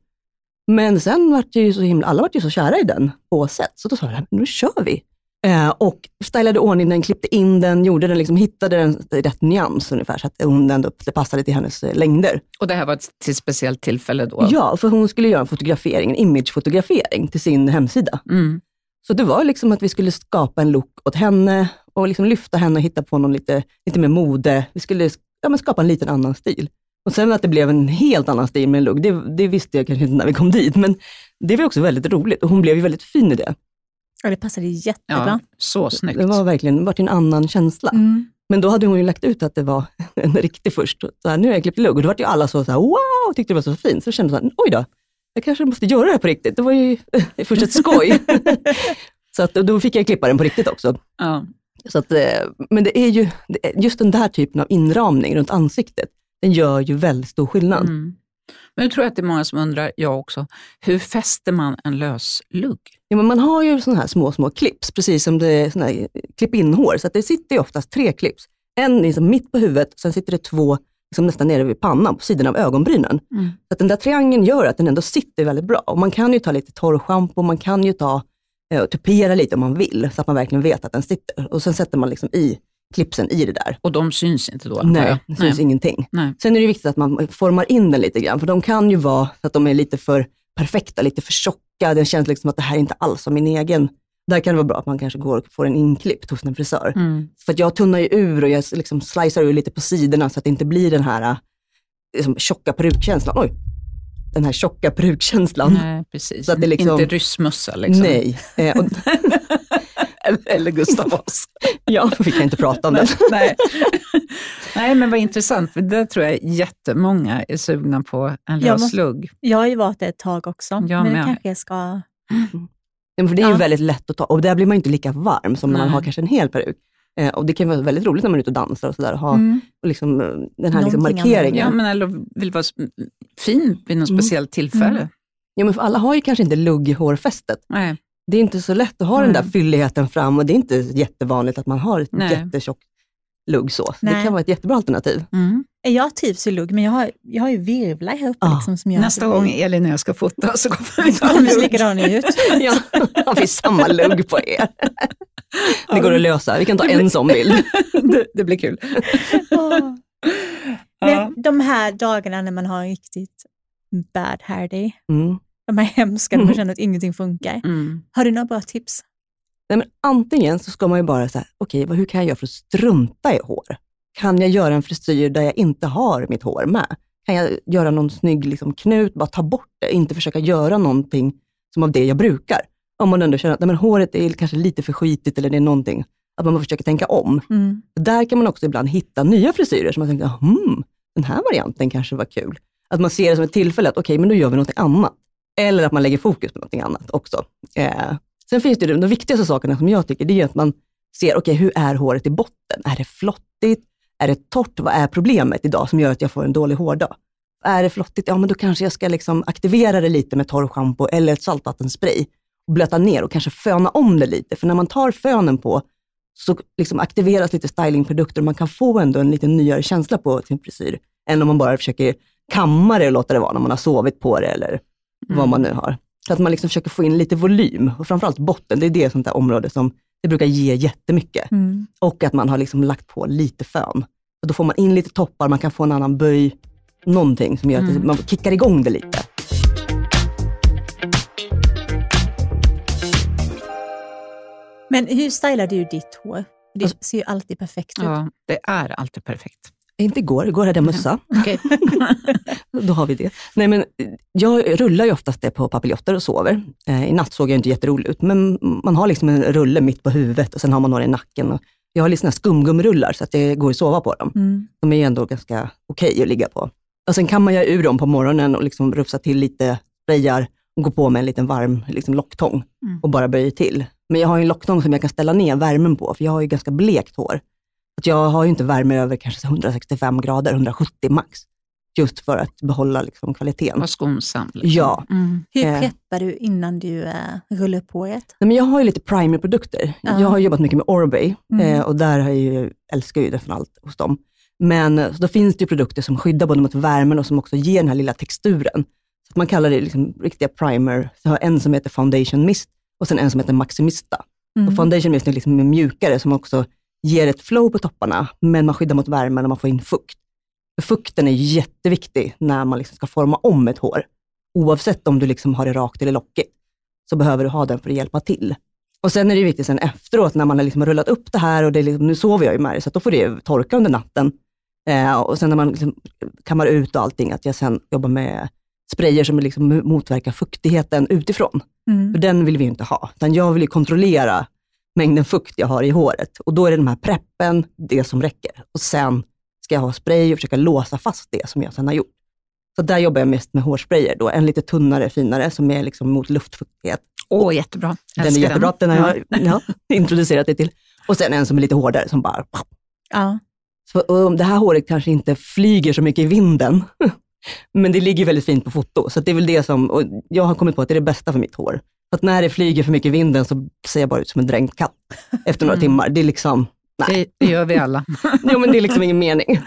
Men sen var det ju så himla, alla var ju så kära i den på sätt, så då sa jag, nu kör vi. Eh, och stylade ordning den, klippte in den, gjorde den, liksom, hittade den i rätt nyans ungefär, så att hon ändå, det passade till hennes eh, längder. Och det här var ett till speciellt tillfälle då? Ja, för hon skulle göra en fotografering, en imagefotografering till sin hemsida. Mm. Så det var liksom att vi skulle skapa en look åt henne och liksom lyfta henne och hitta på någon lite, lite mer mode. Vi skulle ja, men skapa en liten annan stil. Och sen att det blev en helt annan stil med en lugg, det, det visste jag kanske inte när vi kom dit, men det var också väldigt roligt och hon blev ju väldigt fin i det. Ja, det passade jättebra. Ja, så snyggt. Det var verkligen det var en annan känsla. Mm. Men då hade hon ju lagt ut att det var en riktig först. Så här, nu har jag klippt lugg och då var ju alla så, så här, wow, tyckte det var så fint. Så jag kände jag, oj då, jag kanske måste göra det här på riktigt. Det var ju först ett skoj. så att, då fick jag klippa den på riktigt också. Ja. Så att, eh, men det är ju just den där typen av inramning runt ansiktet, den gör ju väldigt stor skillnad. Mm. Men jag tror att det är många som undrar, jag också, hur fäster man en lös lugg? Ja, men man har ju sådana här små, små clips, precis som det är såna här klipp-in-hår. Så det sitter ju oftast tre clips. En liksom mitt på huvudet, sen sitter det två liksom nästan nere vid pannan, på sidan av ögonbrynen. Mm. Så att den där triangeln gör att den ändå sitter väldigt bra. Och man kan ju ta lite torrschampo, man kan ju ta eh, tupera lite om man vill, så att man verkligen vet att den sitter. Och sen sätter man liksom i klipsen i det där. Och de syns inte då? Nej, jag? det syns ingenting. Nej. Sen är det viktigt att man formar in den lite grann, för de kan ju vara så att de är lite för perfekta, lite för tjocka. Det känns liksom att det här är inte alls som min egen. Där kan det vara bra att man kanske går och får en inklippt hos en frisör. Mm. För jag tunnar ju ur och jag liksom slicear ur lite på sidorna så att det inte blir den här liksom, tjocka perukkänslan. Oj! Den här tjocka perukkänslan. Nej, precis. Så att det liksom- Inte ryssmössa liksom. Nej. Eh, och, Eller Gustav Vasa. ja, vi kan inte prata om det. Nej. Nej, men vad intressant, för det tror jag jättemånga är sugna på, en Jag måste- lugg. Jag har ju varit det ett tag också, Jag men det med. kanske jag ska... Ja, för det är ju Ja. väldigt lätt att ta och där blir man ju inte lika varm som när man har kanske en hel peruk. Eh, och det kan vara väldigt roligt när man är ute och dansar och sådär. Ha Mm. och liksom, eh, den här liksom markeringen. Ja, men eller vill vara fin vid något Mm. speciellt tillfälle. Mm. Ja, men för alla har ju kanske inte lugg i hårfästet. Nej. Det är inte så lätt att ha den där Nej. fylligheten fram och det är inte jättevanligt att man har ett Nej. jättetjock lugg så. så det Nej. kan vara ett jättebra alternativ. Mm. Jag trivs i lugg, men jag har, jag har ju virvlar här uppe. Ja. Liksom, som gör Nästa gång Elin och jag ska fota så kommer vi ta lugg. likadana ut. ja, har vi samma lugg på er. Det går att lösa. Vi kan ta en sån bild. det, det blir kul. Ja. Men de här dagarna när man har en riktigt bad hair day, Mm. De här hemska, när man känner att ingenting funkar. Mm. Har du några bra tips? Nej, men antingen så ska man ju bara säga, okej, vad hur kan jag göra för att strunta i hår? Kan jag göra en frisyr där jag inte har mitt hår med? Kan jag göra någon snygg liksom, knut, bara ta bort det, inte försöka göra någonting som av det jag brukar? Om man ändå känner att nej, men håret är kanske lite för skitigt eller det är någonting, att man försöker tänka om. Mm. Där kan man också ibland hitta nya frisyrer som man tänker, hmm, den här varianten kanske var kul. Att man ser det som ett tillfälle att okej, men då gör vi något annat. Eller att man lägger fokus på någonting annat också. Eh, sen finns det de, viktigaste sakerna som jag tycker, det är att man ser, okej, hur är håret i botten? Är det flottigt? Är det torrt? Vad är problemet idag som gör att jag får en dålig hårdag? Är det flottigt? Ja, men då kanske jag ska liksom aktivera det lite med torrschampo eller ett saltvattenspray och blöta ner och kanske föna om det lite. För när man tar fönen på så liksom aktiveras lite stylingprodukter och man kan få ändå en lite nyare känsla på sin frisyr, än om man bara försöker kamma det och låta det vara när man har sovit på det eller vad man nu har. Så att man liksom försöker få in lite volym och framförallt botten, det är det sånt där område som det brukar ge jättemycket. Mm. Och att man har liksom lagt på lite fön. Och då får man in lite toppar, man kan få en annan böj, någonting som gör att Mm. man kickar igång det lite. Men hur stylar du ditt hår? Det Alltså- ser ju alltid perfekt ut. Ja, det är alltid perfekt. Inte igår, igår hade jag mössa. Okej. Då har vi det. Nej, men jag rullar ju oftast det på papiljotter och sover. Eh, I natt såg jag inte jätterolig ut, men man har liksom en rulle mitt på huvudet och sen har man några i nacken. Och jag har här skumgummirullar så att det går att sova på dem. Mm. De är ju ändå ganska okej att ligga på. Och sen kan man ju ur dem på morgonen och liksom rufsa till lite, sprayar och gå på med en liten varm liksom locktång Mm. och bara böja till. Men jag har en locktång som jag kan ställa ner värmen på, för jag har ju ganska blekt hår. Att jag har ju inte värme över kanske 165 grader, 170 max. Just för att behålla liksom kvaliteten. Var skonsam. Liksom. Ja. Mm. Hur Eh. preppar du innan du äh, rullar upp håret? Nej, men jag har ju lite primerprodukter. Ja. Jag har jobbat mycket med Orbay Mm. eh, och där har jag ju, älskar ju det från allt hos dem. Men så då finns det ju produkter som skyddar både mot värmen och som också ger den här lilla texturen. Så att man kallar det liksom riktiga primer. Så jag har en som heter Foundation Mist och sen en som heter Maximista. Mm. Och Foundation Mist är liksom mjukare som också ger ett flow på topparna, men man skyddar mot värmen och man får in fukt. Fukten är jätteviktig när man liksom ska forma om ett hår. Oavsett om du liksom har det rakt eller lockigt, så behöver du ha den för att hjälpa till. Och sen är det viktigt sen efteråt när man har liksom rullat upp det här och det liksom, nu sover jag ju med det, så då får det torka under natten. Eh, och sen när man liksom kammar ut och allting, att jag sen jobbar med sprayer som liksom motverkar fuktigheten utifrån. Mm. För den vill vi inte ha, utan jag vill kontrollera mängden fukt jag har i håret. Och då är det de här preppen, det som räcker. Och sen ska jag ha spray och försöka låsa fast det som jag sen har gjort. Så där jobbar jag mest med hårsprayer. Då. En lite tunnare, finare, som är liksom mot luftfuktighet. Åh, oh, jättebra. Den är jättebra, den, den har jag ja, introducerat det till. Och sen en som är lite hårdare, som bara... Ja. Så, och det här håret kanske inte flyger så mycket i vinden, men det ligger väldigt fint på foto. Så det är väl det som, och jag har kommit på att det är det bästa för mitt hår. Att när det flyger för mycket i vinden så ser jag bara ut som en dränkt katt efter några mm. timmar. Det är liksom, nej. Det, gör vi alla. jo, men det är liksom ingen mening.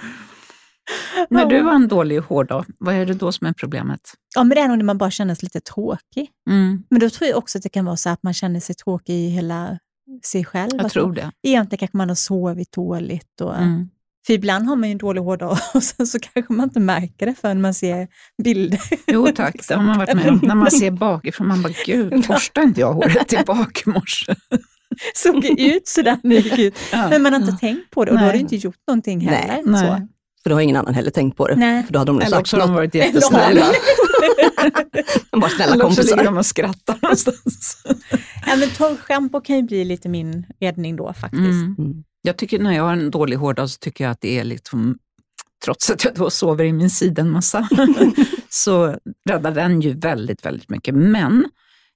När du har en dålig hår, vad är det då som är problemet? Ja, men det är nog när man bara känner sig lite tråkig. Mm. Men då tror jag också att det kan vara så att man känner sig tråkig i hela sig själv. Jag alltså, tror det. Egentligen kanske man har sovit dåligt. Och, mm. För ibland har man ju en dålig hårdag och sen så kanske man inte märker det förrän man ser bilder. Jo tack, det har man varit med om. När man ser bakifrån, man bara, gud, borstade inte jag håret tillbaka i morse? Såg ut sådär när gick ut. Ja. Men man har inte ja. tänkt på det och Nej. då har du inte gjort någonting heller. Nej. Så. För då har ingen annan heller tänkt på det. Nej. För då hade de Eller också har de varit jättesnälla. de var snälla kompisar. Eller också de och skrattar någonstans. ja, men torrschampo kan ju bli lite min räddning då faktiskt. Mm. Mm. Jag tycker när jag har en dålig hårdag så tycker jag att det är liksom, trots att jag då sover i min sidenmassa, så räddar den ju väldigt, väldigt mycket. Men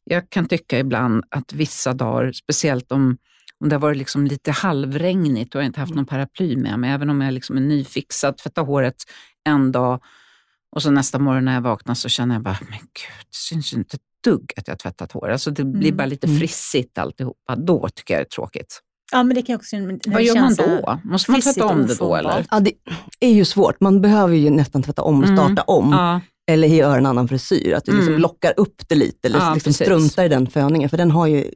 jag kan tycka ibland att vissa dagar, speciellt om, om det har varit liksom lite halvregnigt och jag inte haft någon paraply med mig, även om jag liksom är nyfixad, tvättar håret en dag och så nästa morgon när jag vaknar så känner jag bara, men gud, det syns ju inte ett dugg att jag har tvättat hår. Alltså det blir mm. bara lite mm. frissigt alltihopa. Då tycker jag det är tråkigt. Ja, men det kan också, Vad gör man då? Måste man tvätta om det då? Eller? Ja, det är ju svårt. Man behöver ju nästan tvätta om och mm. starta mm. om. Ja. Eller göra en annan frisyr. Att du liksom mm. lockar upp det lite, eller ja, liksom struntar i den föningen. För den har ju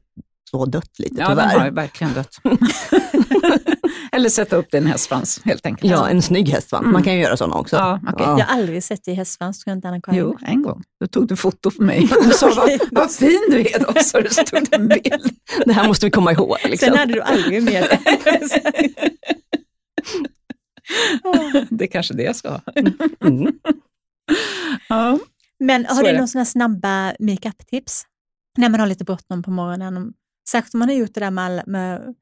så dött lite ja, tyvärr. Ja, den har ju verkligen dött. Eller sätta upp det i en hästsvans helt enkelt. Ja, en snygg hästsvans. Mm. Man kan ju göra sådana också. Ja, okay. ja. Jag har aldrig sett dig i hästsvans, tror jag inte Anna-Karin. Jo, en gång. Då tog du foto på mig. Du sa, vad, vad fin du är då, så du tog en bild. Det här måste vi komma ihåg. Liksom. Sen hade du aldrig med det. det är kanske det jag ska ha. Mm. ja. Men har du några sådana snabba makeup-tips? När man har lite bråttom på morgonen. Särskilt om man har gjort det där med, med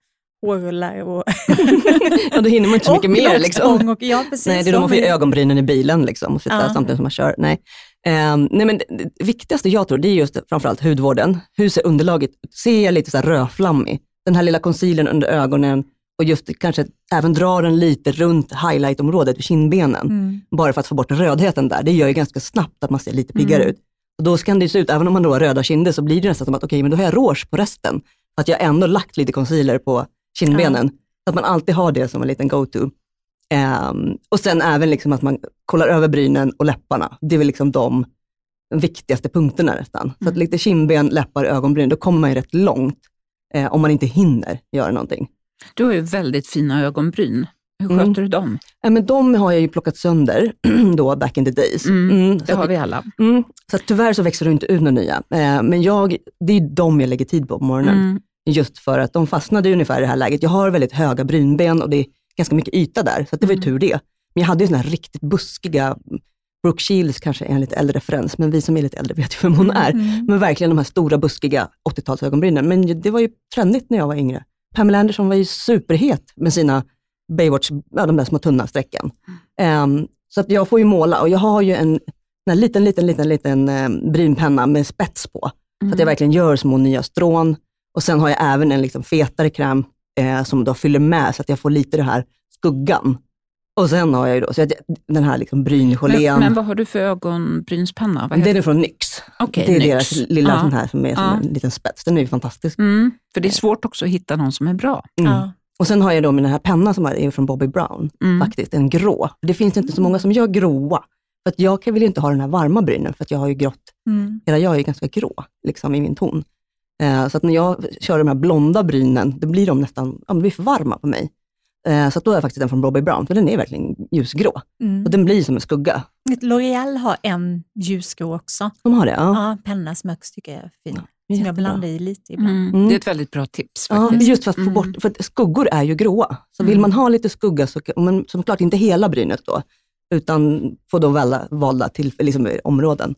hårrullar och... ja, då hinner man inte så mycket mer. Liksom. Och, ja, precis. Nej, det är då man får ögonbrynen i bilen liksom, och sitta ja. samtidigt som man kör. Nej. Um, nej, men det, det, viktigaste jag tror, det är just framförallt hudvården. Hur ser underlaget ut? Ser jag lite så här rödflammig? Den här lilla concealern under ögonen och just kanske även dra den lite runt highlightområdet vid kindbenen. Mm. Bara för att få bort rödheten där. Det gör ju ganska snabbt att man ser lite piggare mm. ut. Och då kan det se ut, även om man då har röda kinder, så blir det nästan som att okej, okay, men då har jag rouge på resten. Att jag ändå lagt lite concealer på kindbenen. Ja. Att man alltid har det som en liten go-to. Um, och sen även liksom att man kollar över brynen och läpparna. Det är väl liksom de viktigaste punkterna nästan. Mm. Så att mm. lite kindben, läppar, ögonbryn, då kommer man ju rätt långt eh, om man inte hinner göra någonting. Du har ju väldigt fina ögonbryn. Hur sköter mm. du dem? Ja, men de har jag ju plockat sönder då, back in the days. Mm, mm, det har vi alla. Mm, så tyvärr så växer det inte ut några nya. Eh, men jag, det är de jag lägger tid på på morgonen. Just för att de fastnade ungefär i det här läget. Jag har väldigt höga brynben och det är ganska mycket yta där, så det var ju mm. tur det. Men jag hade ju såna här riktigt buskiga, Brooke Shields kanske är en lite äldre referens, men vi som är lite äldre vet ju vem hon är. Mm. Men verkligen de här stora buskiga 80-talsögonbrynen. Men det var ju trendigt när jag var yngre. Pamela Anderson var ju superhet med sina Baywatch, ja, de där små tunna strecken. Um, så att jag får ju måla och jag har ju en, en liten, liten, liten, liten um, brynpenna med spets på. Mm. Så att jag mm. verkligen gör små nya strån. Och sen har jag även en liksom fetare kräm eh, som då fyller med så att jag får lite det här skuggan. Och sen har jag ju då, så jag, den här liksom bryngelén. Men, men, vad har du för ögonbrynspenna? Den är från NYX. Okay, det är NYX. deras lilla ja. sån här som är som ja. en liten spets. Den är ju fantastisk. Mm, för det är svårt också att hitta någon som är bra. Mm. Ja. Och sen har jag då min den här pennan som är från Bobby Brown, mm. faktiskt, en grå. Det finns inte så många som gör gråa. För att jag vill inte ha den här varma brynen, för att jag har ju grått, mm. hela jag är ganska grå liksom, i min ton. Eh, så att när jag kör de här blonda brynen, då blir de nästan ja, de blir för varma på mig. Eh, så att då är jag faktiskt den från Bobby Brown, för den är verkligen ljusgrå. Mm. Och den blir som en skugga. L'Oreal har en ljusgrå också. De har det? Ja. ja penna jag också tycker är fin. som jag blandar i lite ibland. Mm. Mm. Det är ett väldigt bra tips Ja, faktiskt. just för att få Mm. bort, för att skuggor är ju gråa. Så vill Mm. man ha lite skugga, så, men som klart inte hela brynet då, utan få då valda, valda till, liksom, områden.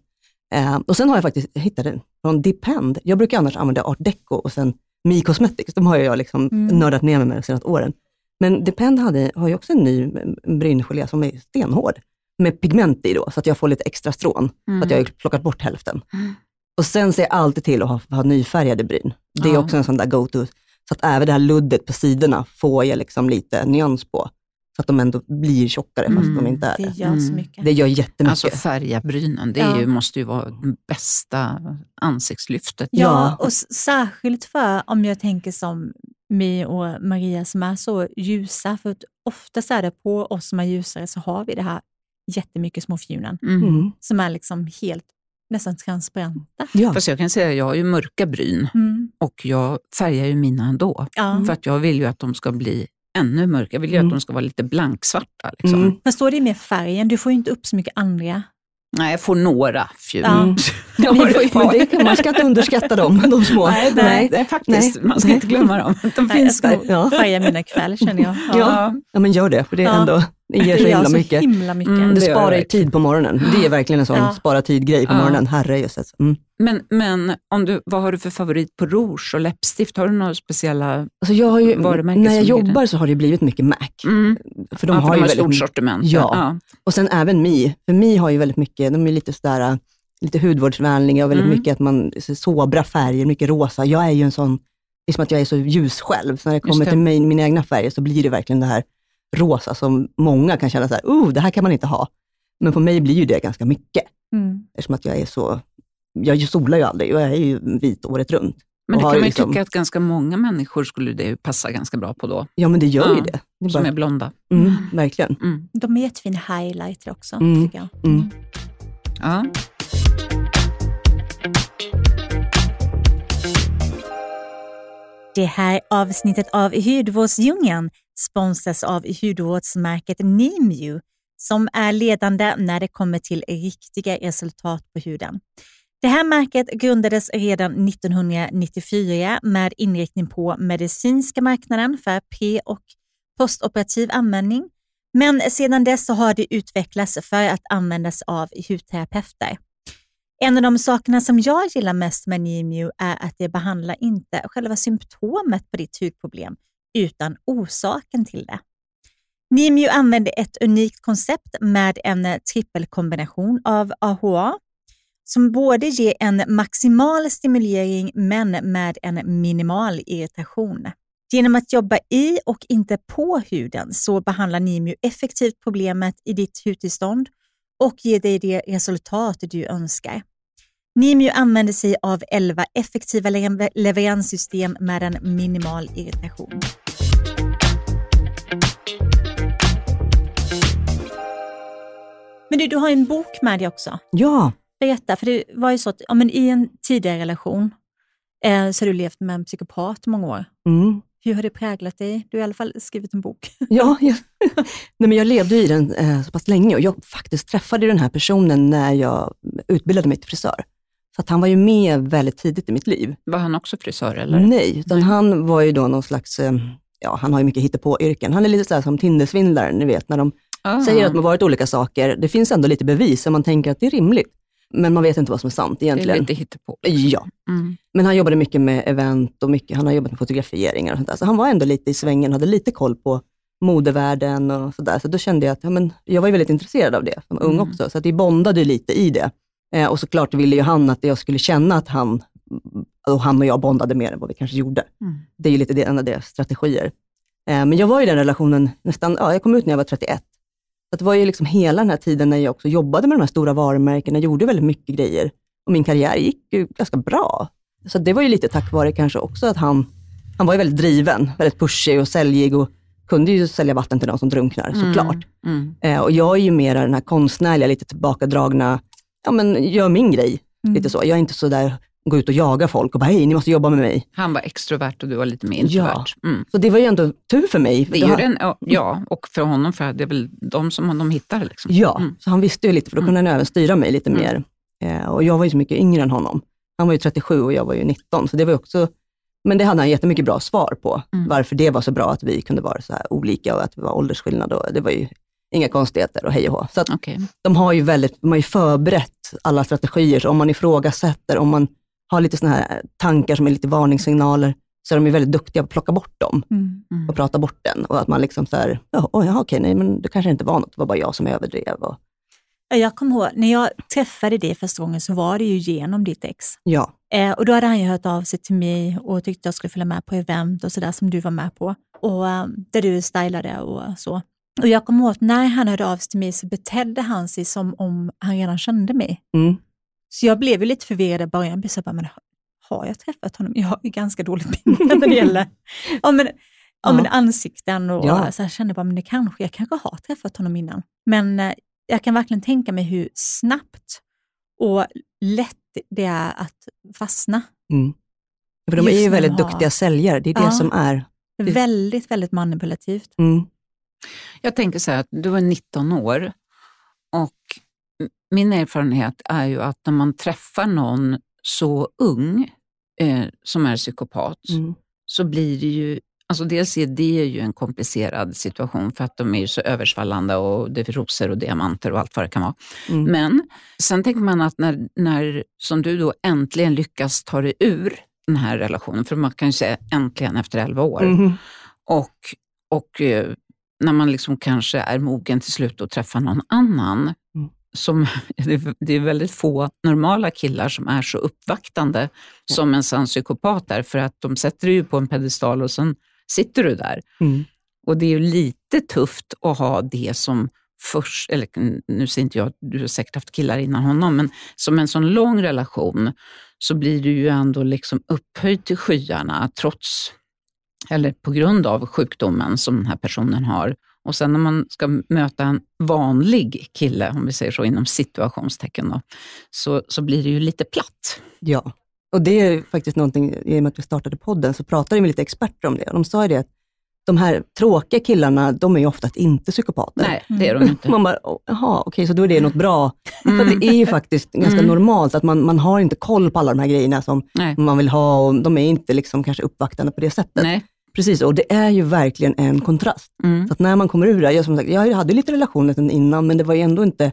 Eh, och sen har jag faktiskt hittat den från Depend. Jag brukar annars använda Art Deco och sen Mi Cosmetics. De har jag liksom Mm. nördat ner mig med de senaste åren. Men Depend hade, har ju också en ny bryngelé som är stenhård, med pigment i då, så att jag får lite extra strån. Mm. Så att jag har plockat bort hälften. Mm. Och sen ser jag alltid till att ha, ha nyfärgade bryn. Det är Ja. också en sån där go-to. Så att även det här luddet på sidorna får jag liksom lite nyans på. Så att de ändå blir tjockare fast Mm. de inte är Det det. gör så Mm. mycket. Det gör jättemycket. Alltså färga brynen, det är Ja. ju, måste ju vara det bästa ansiktslyftet. Ja, och särskilt för om jag tänker som mig och Maria som är så ljusa. För att oftast är det på oss som är ljusare så har vi det här jättemycket små fjunen Mm. Mm. som är liksom helt nästan transparenta. Ja. Fast jag kan säga att jag har ju mörka bryn Mm. och jag färgar ju mina ändå. Ja. För att jag vill ju att de ska bli ännu mörkare. Jag vill ju Mm. att de ska vara lite blanksvarta. Liksom. Mm. Då är det mer färgen, du får ju inte upp så mycket andra. Nej, jag får några fjun. Mm. Jag Men man ska inte underskatta dem, de små. Nej, nej, nej, faktiskt. Nej. Man ska inte glömma dem. De Nej, jag finns ska där. nog Ja. färga mina ikväll känner jag. Ja. Ja, men gör det, för det är Ja. ändå, det ger så Det himla så mycket. himla mycket. Mm, Det det sparar ju tid på morgonen. Det är verkligen en sån Ja. spara tid-grej på Ja. morgonen. Herrejösses. Mm. Men, men om du, vad har du för favorit på rouge och läppstift? Har du några speciella? Alltså jag har ju, Varumärke när jag jobbar så har det blivit mycket Mac. Mm. För de ja, har för ju de har väldigt stort sortiment. Ja. Och sen även Mi, för Mi har ju väldigt mycket, de är lite sådär, lite hudvårdsvänliga och väldigt Mm. mycket att man, sobra färger, mycket rosa. Jag är ju en sån, det är som att jag är så ljus själv, så när det kommer det. till mig, mina egna färger så blir det verkligen det här rosa som många kan känna så här, oh, det här kan man inte ha. Men på mig blir ju det ganska mycket, Mm. eftersom att jag är så, jag solar ju aldrig och jag är ju vit året runt. Men det kan man ju liksom- tycka att ganska många människor skulle det ju passa ganska bra på då. Ja men det gör ju Ja, det. det är Som bara, är blonda. mm, verkligen. Mm. De är jättefina highlighter också, Mm. tycker jag. Mm. Ja. Det här avsnittet av Hudvårdsdjungeln sponsras av hudvårdsmärket Nimu som är ledande när det kommer till riktiga resultat på huden. Det här märket grundades redan 1994 med inriktning på medicinska marknaden för pre och postoperativ användning. Men sedan dess så har det utvecklats för att användas av hudterapeuter. En av de sakerna som jag gillar mest med Nimu är att det behandlar inte själva symptomet på ditt hudproblem, utan orsaken till det. Nimu använder ett unikt koncept med en trippelkombination av AHA som både ger en maximal stimulering men med en minimal irritation. Genom att jobba i och inte på huden så behandlar Nimu effektivt problemet i ditt hudtillstånd och ger dig det resultat du önskar. Nimiu använder sig av 11 effektiva le- leveranssystem med en minimal irritation. Men du, du har en bok med dig också. Ja, Berätta, för det var ju så att ja, men i en tidigare relation eh, så har du levt med en psykopat många år. mm. Hur har det präglat dig? Du har i alla fall skrivit en bok. Ja, ja. Nej, men jag levde i den eh, så pass länge och jag faktiskt träffade den här personen när jag utbildade mig till frisör. Så han var ju med väldigt tidigt i mitt liv. Var han också frisör eller? Nej, utan Nej. han var ju då någon slags, eh, ja han har ju mycket hittepå-yrken. Han är lite så här som Tindersvindlaren, ni vet, när de Ah. säger att man varit olika saker. Det finns ändå lite bevis, så man tänker att det är rimligt. Men man vet inte vad som är sant Det är egentligen. lite hittepå. Ja, Mm. men han jobbade mycket med event och mycket, han har jobbat med fotograferingar och sånt där. Så han var ändå lite i svängen, hade lite koll på modevärlden och sådär. Så då kände jag att ja, men, jag var ju väldigt intresserad av det som ung Mm. också. Så att vi bondade lite i det. Eh, och såklart ville ju han att jag skulle känna att han och han och jag bondade mer än vad vi kanske gjorde. Mm. Det är ju lite en av deras strategier. Eh, men jag var i den relationen nästan, ja, jag kom ut när jag var 31. Så det var ju liksom hela den här tiden när jag också jobbade med de här stora varumärkena, gjorde väldigt mycket grejer. Och min karriär gick ju ganska bra. Så det var ju lite tack vare kanske också att han, han var ju väldigt driven, väldigt pushig och säljig och kunde ju sälja vatten till de som drunknar, såklart. Mm. Eh, och jag är ju mer den här konstnärliga, lite tillbakadragna, ja men gör min grej. Mm. Lite så. Jag är inte så där, gå ut och jaga folk och bara, hej, ni måste jobba med mig. Han var extrovert och du var lite mer introvert. Mm. Så det var ju ändå tur för mig. för Det är den, ja, ja, och för honom, för det är väl de som de hittar. Liksom. Ja, Mm. så han visste ju lite, för då kunde han även styra mig lite Mm. mer. Eh, och jag var ju så mycket yngre än honom. Han var ju 37 och jag var ju 19, så det var också, men det hade han jättemycket bra svar på, mm. varför det var så bra att vi kunde vara så här olika och att det var åldersskillnad. Och det var ju inga konstigheter och hej och hå. Så okay. de har ju väldigt, de har ju förberett alla strategier, så om man ifrågasätter, om man har lite sådana här tankar som är lite varningssignaler, så är de ju väldigt duktiga på att plocka bort dem mm. Mm. och prata bort den. Och att man liksom så här, oh, ja, okej, nej men det kanske inte var något, det var bara jag som överdrev. Och... Jag kommer ihåg, när jag träffade dig första gången så var det ju genom ditt ex. Ja. Eh, och då hade han ju hört av sig till mig och tyckte jag skulle följa med på event och sådär som du var med på. Och eh, där du stylade och så. Och jag kommer ihåg att när han hörde av sig till mig så betedde han sig som om han redan kände mig. Mm. Så jag blev ju lite förvirrad i början. Jag bara, men har jag träffat honom? Jag har ju ganska dåligt minne när det gäller ja, men, ja. men ansikten och ja. så jag kände bara, men det kanske, jag kanske har träffat honom innan. Men eh, jag kan verkligen tänka mig hur snabbt och lätt det är att fastna. Mm. För de är ju väldigt har... duktiga säljare, det är det som är... Väldigt, väldigt manipulativt. Mm. Jag tänker så här, att du var 19 år och min erfarenhet är ju att när man träffar någon så ung eh, som är psykopat mm. så blir det ju Alltså dels är det ju en komplicerad situation för att de är ju så översvallande och det är rosor och diamanter och allt vad det kan vara. Mm. Men sen tänker man att när, när, som du då äntligen lyckas ta dig ur den här relationen, för man kan ju säga äntligen efter 11 år, mm. och, och eh, när man liksom kanske är mogen till slut att träffa någon annan, som, det är väldigt få normala killar som är så uppvaktande som en sann psykopat är, för att de sätter dig på en pedestal och sen sitter du där. Mm. Och det är ju lite tufft att ha det som först, eller nu säger inte jag, du har säkert haft killar innan honom, men som en sån lång relation så blir du ju ändå liksom upphöjd till skyarna trots, eller på grund av sjukdomen som den här personen har. Och sen när man ska möta en vanlig kille, om vi säger så inom situationstecken, då, så, så blir det ju lite platt. Ja, och det är faktiskt någonting, i och med att vi startade podden, så pratade vi med lite experter om det. De sa ju det att de här tråkiga killarna, de är ju oftast inte psykopater. Nej, det är de inte. Man bara, jaha, okej, okay, så då är det något bra. Mm. För det är ju faktiskt ganska mm. normalt att man, man har inte koll på alla de här grejerna som Nej. man vill ha och de är inte liksom kanske uppvaktande på det sättet. Nej. Precis, och det är ju verkligen en kontrast. Mm. Så att när man kommer ur det, jag, som sagt, jag hade lite relationer innan, men det var ju ändå inte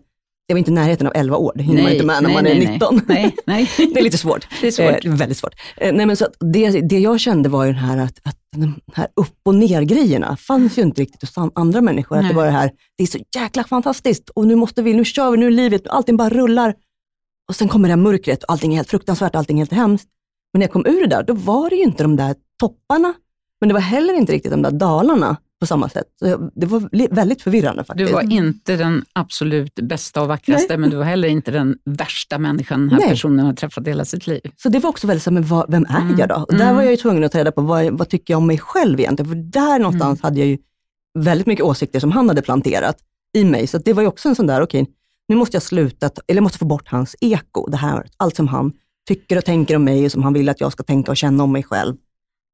jag var inte i närheten av 11 år, det hinner nej, man inte med när nej, man är nej, 19. Nej, nej. det är lite svårt. Det är svårt. Eh, väldigt svårt. Eh, nej, men så det, det jag kände var ju den här, att, att de här upp och ner-grejerna fanns ju inte riktigt hos andra människor. Att det var det här, det är så jäkla fantastiskt och nu måste vi, nu kör vi, nu är livet, allting bara rullar. Och sen kommer det här mörkret och allting är helt fruktansvärt, allting är helt hemskt. Men när jag kom ur det där, då var det ju inte de där topparna men det var heller inte riktigt de där dalarna på samma sätt. Det var väldigt förvirrande faktiskt. Du var inte den absolut bästa och vackraste, Nej. men du var heller inte den värsta människan den här Nej. personen har träffat hela sitt liv. Så det var också väldigt så, men vad, vem är mm. jag då? Och där mm. var jag ju tvungen att ta reda på, vad, vad tycker jag om mig själv egentligen? För där någonstans mm. hade jag ju väldigt mycket åsikter som han hade planterat i mig. Så det var ju också en sån där, okej, okay, nu måste jag sluta, eller jag måste få bort hans eko. Det här, allt som han tycker och tänker om mig och som han vill att jag ska tänka och känna om mig själv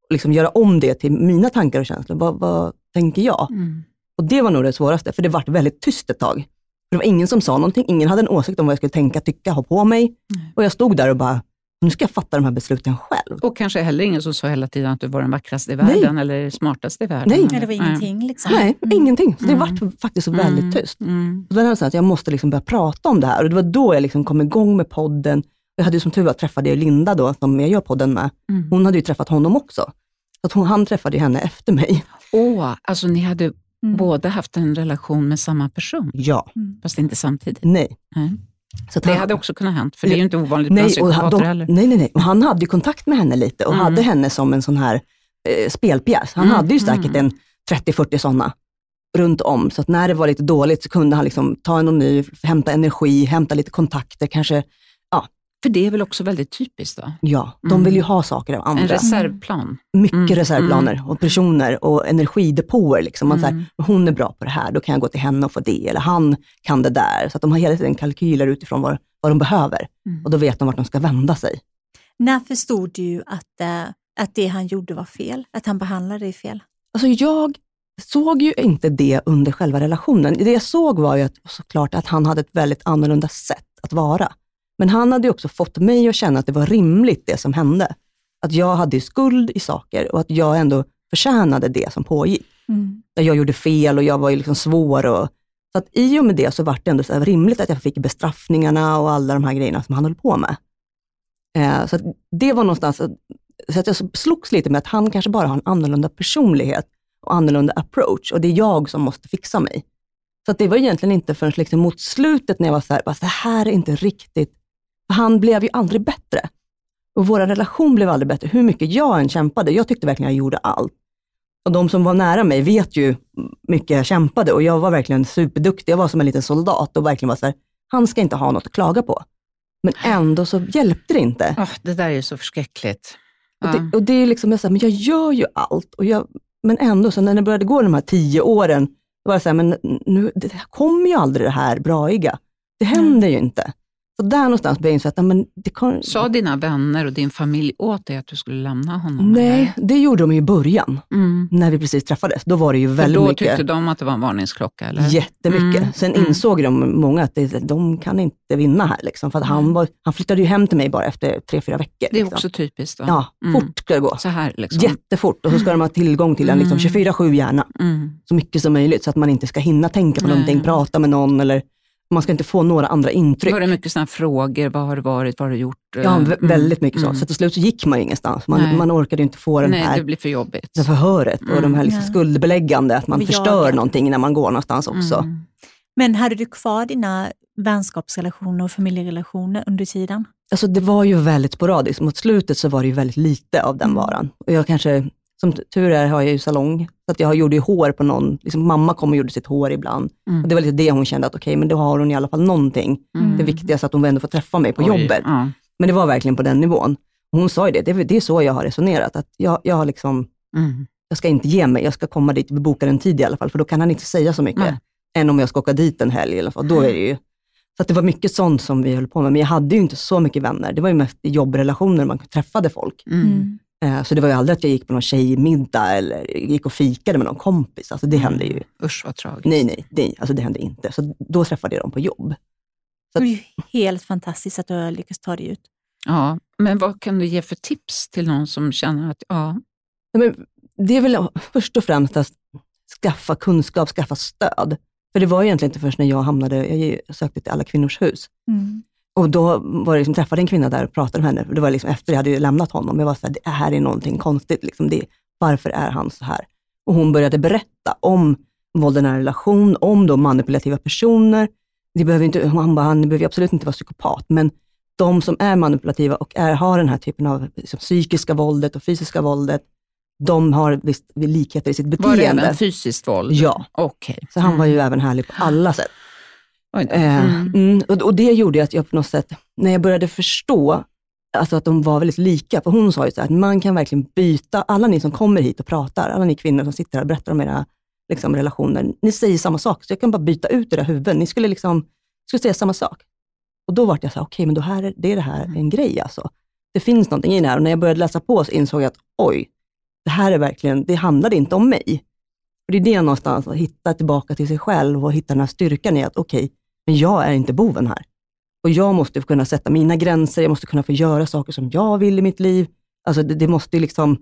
liksom göra om det till mina tankar och känslor. Vad, vad tänker jag? Mm. Och det var nog det svåraste, för det var väldigt tyst ett tag. Det var ingen som sa någonting, ingen hade en åsikt om vad jag skulle tänka, tycka, ha på mig. Mm. Och jag stod där och bara, nu ska jag fatta de här besluten själv. Och kanske heller ingen som sa hela tiden att du var den vackraste i världen Nej. eller smartaste i världen. Nej, Nej det var ingenting. Liksom. Nej, mm. ingenting. Så det mm. var faktiskt väldigt mm. tyst. Mm. Så det var så att jag måste liksom börja prata om det här och det var då jag liksom kom igång med podden. Jag hade ju som tur var träffade Linda då, som jag gör podden med. Mm. Hon hade ju träffat honom också. Att hon, han träffade henne efter mig. Åh, alltså ni hade mm. båda haft en relation med samma person? Ja. Mm. Fast inte samtidigt? Nej. nej. Så det han, hade också kunnat hänt, för det är ju inte ovanligt nej, bland psykopater heller. Nej, nej, nej. Och han hade ju kontakt med henne lite och mm. hade henne som en sån här eh, spelpjäs. Han mm. hade ju säkert mm. en 30-40 sådana runt om. Så att när det var lite dåligt så kunde han liksom ta en ny, hämta energi, hämta lite kontakter, kanske för det är väl också väldigt typiskt? Då? Ja, de vill ju ha saker av andra. En reservplan. Mycket mm. reservplaner mm. och personer och energidepåer. Liksom. Man, mm. så hon är bra på det här, då kan jag gå till henne och få det. Eller han kan det där. Så att de har hela tiden kalkyler utifrån vad, vad de behöver. Mm. Och då vet de vart de ska vända sig. När förstod du att, äh, att det han gjorde var fel? Att han behandlade dig fel? Alltså jag såg ju inte det under själva relationen. Det jag såg var ju att, såklart att han hade ett väldigt annorlunda sätt att vara. Men han hade också fått mig att känna att det var rimligt det som hände. Att jag hade skuld i saker och att jag ändå förtjänade det som pågick. Mm. Jag gjorde fel och jag var liksom svår. Och, så att i och med det så var det ändå så rimligt att jag fick bestraffningarna och alla de här grejerna som han höll på med. Eh, så det var någonstans, så att jag slogs lite med att han kanske bara har en annorlunda personlighet och annorlunda approach och det är jag som måste fixa mig. Så det var egentligen inte förrän liksom mot slutet när jag var så här, bara, det här är inte riktigt, han blev ju aldrig bättre. Och vår relation blev aldrig bättre, hur mycket jag än kämpade. Jag tyckte verkligen jag gjorde allt. Och de som var nära mig vet ju mycket jag kämpade och jag var verkligen superduktig. Jag var som en liten soldat och verkligen var så här, han ska inte ha något att klaga på. Men ändå så hjälpte det inte. Oh, det där är så förskräckligt. Ja. Och, det, och det är liksom, jag, så här, men jag gör ju allt. Och jag, men ändå, så när det började gå de här tio åren, då var det så här, men nu det kommer ju aldrig det här braiga. Det händer mm. ju inte. Så där någonstans blev jag insett att det kan... Sa dina vänner och din familj åt dig att du skulle lämna honom? Nej, eller? det gjorde de i början, mm. när vi precis träffades. Då var det ju väldigt För då mycket... tyckte de att det var en varningsklocka? Eller? Jättemycket. Mm. Sen mm. insåg de många att det, de kan inte vinna här. Liksom, för han, var, han flyttade ju hem till mig bara efter tre, fyra veckor. Det är liksom. också typiskt. Då. Ja, mm. fort ska det gå. Så här, liksom. Jättefort. Och så ska de ha tillgång till en liksom, 24-7 mm. hjärna. Mm. Så mycket som möjligt, så att man inte ska hinna tänka på någonting, prata med någon eller man ska inte få några andra intryck. Var det mycket sådana frågor? Vad har det varit? Vad har du gjort? Ja, mm. väldigt mycket mm. så. Så till slut så gick man ingenstans. Man, man orkade inte få den Nej, här det blir för jobbigt. Det förhöret och de här liksom mm. skuldbeläggande, att man förstör jagar. någonting när man går någonstans också. Mm. Men hade du kvar dina vänskapsrelationer och familjerelationer under tiden? Alltså det var ju väldigt sporadiskt. Mot slutet så var det ju väldigt lite av den mm. varan. Och jag kanske som tur är har jag ju salong, så att jag gjorde ju hår på någon. Liksom, mamma kom och gjorde sitt hår ibland. Mm. Och det var lite det hon kände, att okej, okay, men då har hon i alla fall någonting. Mm. Det viktigaste att hon ändå får träffa mig på Oj, jobbet. Ja. Men det var verkligen på den nivån. hon sa ju det, det, det är så jag har resonerat. Att jag, jag har liksom, mm. jag ska inte ge mig, jag ska komma dit, vi bokar en tid i alla fall, för då kan han inte säga så mycket. Än om jag ska åka dit en helg i alla fall. Då är det ju så det var mycket sånt som vi höll på med, men jag hade ju inte så mycket vänner. Det var ju mest i jobbrelationer man träffade folk. Mm. Eh, så det var ju aldrig att jag gick på någon tjejmiddag eller gick och fikade med någon kompis. Alltså det hände ju. Usch vad tragiskt. Nej, nej, nej alltså det hände inte. Så då träffade jag dem på jobb. Så det är ju helt fantastiskt att du har lyckats ta dig ut. Ja, men vad kan du ge för tips till någon som känner att, ja... Men det är väl först och främst att skaffa kunskap, skaffa stöd. För det var egentligen inte först när jag hamnade, jag sökte till Alla Kvinnors Hus. Mm. Och då var det liksom, träffade en kvinna där och pratade med henne. Det var liksom efter jag hade lämnat honom. Jag var såhär, det här är någonting konstigt. Liksom det, varför är han så här? Och hon började berätta om våld i nära relation, om då manipulativa personer. Det behöver inte, han bara, han behöver absolut inte vara psykopat, men de som är manipulativa och är, har den här typen av liksom, psykiska våldet och fysiska våldet, de har visst likheter i sitt beteende. Var det även fysiskt våld? Ja. Okay. Så han var ju mm. även härlig på alla sätt. Eh, mm. Mm, och, det gjorde att jag på något sätt, när jag började förstå alltså att de var väldigt lika, för hon sa ju så här, att man kan verkligen byta, alla ni som kommer hit och pratar, alla ni kvinnor som sitter här och berättar om era liksom, relationer, ni säger samma sak, så jag kan bara byta ut era huvuden. Ni skulle, liksom, skulle säga samma sak. Och då var jag så här, okej, okay, men då här, det är det här mm. en grej alltså. Det finns någonting i det här och när jag började läsa på så insåg jag att oj, det här är verkligen, det handlade inte om mig. Och det är det någonstans, att hitta tillbaka till sig själv och hitta den här styrkan i att okej, okay, men jag är inte boven här. Och jag måste kunna sätta mina gränser, jag måste kunna få göra saker som jag vill i mitt liv. Alltså det, det måste liksom,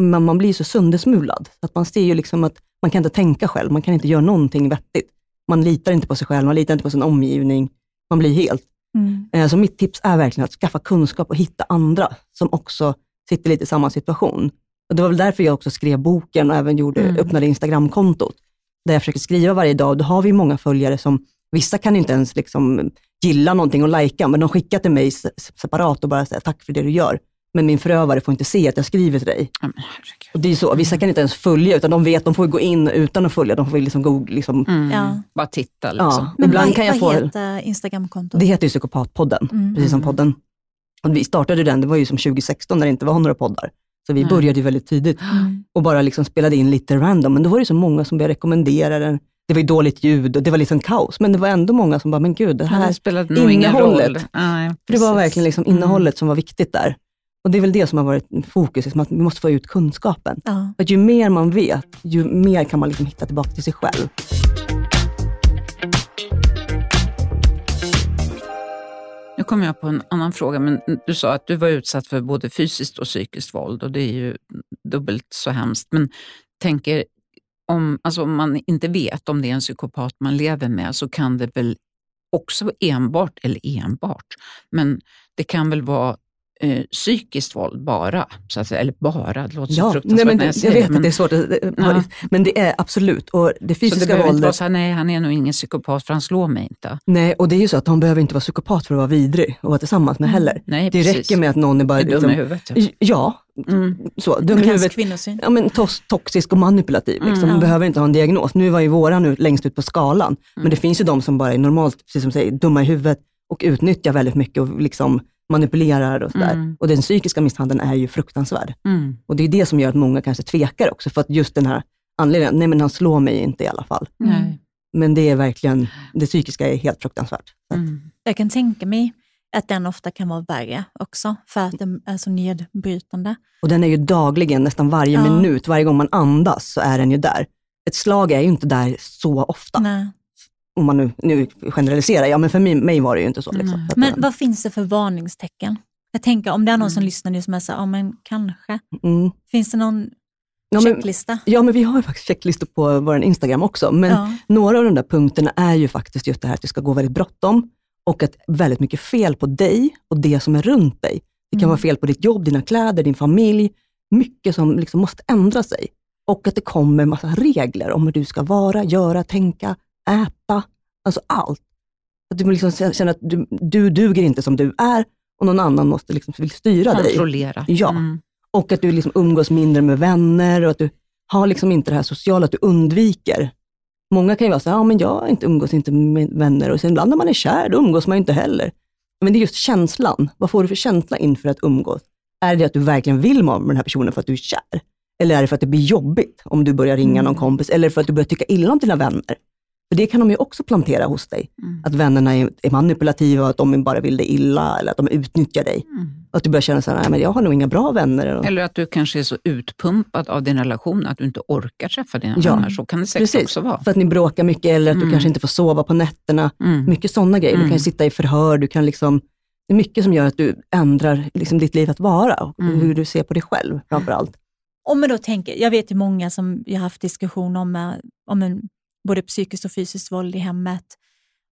man, man blir så söndersmulad. Att man ser ju liksom att man kan inte tänka själv, man kan inte göra någonting vettigt. Man litar inte på sig själv, man litar inte på sin omgivning. Man blir helt. Mm. Eh, så mitt tips är verkligen att skaffa kunskap och hitta andra som också sitter lite i samma situation. Och Det var väl därför jag också skrev boken och även gjorde, mm. öppnade Instagramkontot, där jag försöker skriva varje dag. Då har vi många följare som Vissa kan inte ens liksom gilla någonting och lajka, men de skickar till mig separat och bara säger tack för det du gör. Men min förövare får inte se att jag skriver till dig. Mm, och det är så, vissa kan inte ens följa, utan de vet, de får gå in utan att följa. De får liksom gå, liksom, mm. ja. Bara titta. Liksom. Ja. Men Ibland vad, kan jag vad få, heter Instagramkontot? Det heter ju Psykopatpodden, mm. precis som mm. podden. Och vi startade den, det var ju som 2016 när det inte var några poddar. Så vi började ju väldigt tidigt mm. och bara liksom spelade in lite random. Men då var det så många som började rekommendera den det var dåligt ljud och det var liksom kaos, men det var ändå många som bara, men gud, det här det innehållet. Nej, det var verkligen liksom mm. innehållet mm. som var viktigt där. Och det är väl det som har varit fokus, liksom att vi måste få ut kunskapen. Ja. Att ju mer man vet, ju mer kan man liksom hitta tillbaka till sig själv. Nu kommer jag på en annan fråga, men du sa att du var utsatt för både fysiskt och psykiskt våld och det är ju dubbelt så hemskt. Men tänker, om, alltså om man inte vet om det är en psykopat man lever med så kan det väl också enbart, eller enbart, men det kan väl vara eh, psykiskt våld bara, så att säga. eller bara, det låter ja, så fruktansvärt nej, men, när jag Jag vet men, att det är svårt, ja. men det är absolut. Och det fysiska så det våldet... inte vara så här, nej han är nog ingen psykopat för han slår mig inte. Nej, och det är ju så att de behöver inte vara psykopat för att vara vidrig och vara tillsammans med mm. heller. Nej, det precis. räcker med att någon är bara... Är dum liksom, i huvudet. Typ. Ja, Mm. Så, dum i huvudet. kvinnosyn. Ja, men tos, toxisk och manipulativ. Liksom. Mm. behöver inte ha en diagnos. Nu var ju våra nu längst ut på skalan, mm. men det finns ju de som bara är normalt, precis som du säger, dumma i huvudet och utnyttjar väldigt mycket och liksom manipulerar och sådär. Mm. Och den psykiska misshandeln är ju fruktansvärd. Mm. Och det är det som gör att många kanske tvekar också, för att just den här anledningen, nej men han slår mig inte i alla fall. Nej. Men det är verkligen, det psykiska är helt fruktansvärt. Mm. Jag kan tänka mig att den ofta kan vara värre också, för att den är så nedbrytande. Och den är ju dagligen, nästan varje ja. minut, varje gång man andas så är den ju där. Ett slag är ju inte där så ofta. Nej. Om man nu, nu generaliserar, ja men för mig, mig var det ju inte så. Liksom. Men vad finns det för varningstecken? Jag tänker om det är någon som mm. lyssnar nu som är så ja men kanske. Mm. Finns det någon ja, checklista? Men, ja, men vi har ju faktiskt checklistor på vår Instagram också. Men ja. några av de där punkterna är ju faktiskt just det här att det ska gå väldigt bråttom och att väldigt mycket fel på dig och det som är runt dig. Det kan mm. vara fel på ditt jobb, dina kläder, din familj. Mycket som liksom måste ändra sig. Och att det kommer massa regler om hur du ska vara, göra, tänka, äta. Alltså allt. Att du liksom känner att du, du duger inte som du är och någon annan måste liksom vill styra dig. Kontrollera. Ja. Mm. Och att du liksom umgås mindre med vänner och att du har liksom inte det här sociala, att du undviker Många kan ju vara så här, ja men jag inte umgås inte med vänner och sen ibland när man är kär, då umgås man inte heller. Men det är just känslan. Vad får du för känsla inför att umgås? Är det att du verkligen vill vara med den här personen för att du är kär? Eller är det för att det blir jobbigt om du börjar ringa någon mm. kompis? Eller för att du börjar tycka illa om dina vänner? För det kan de ju också plantera hos dig. Mm. Att vännerna är, manipulativa, att de bara vill dig illa eller att de utnyttjar dig. Mm. Att du börjar känna så här, men jag har nog inga bra vänner. Eller att du kanske är så utpumpad av din relation att du inte orkar träffa dina ja. vänner. Så kan det säkert Precis. också vara. För att ni bråkar mycket eller att mm. du kanske inte får sova på nätterna. Mm. Mycket sådana grejer. Du kan mm. sitta i förhör, du kan liksom det är mycket som gör att du ändrar liksom ditt liv att vara och mm. hur du ser på dig själv framför allt. Om man då tänker, jag vet ju många som jag har haft diskussion om, om en både psykiskt och fysiskt våld i hemmet.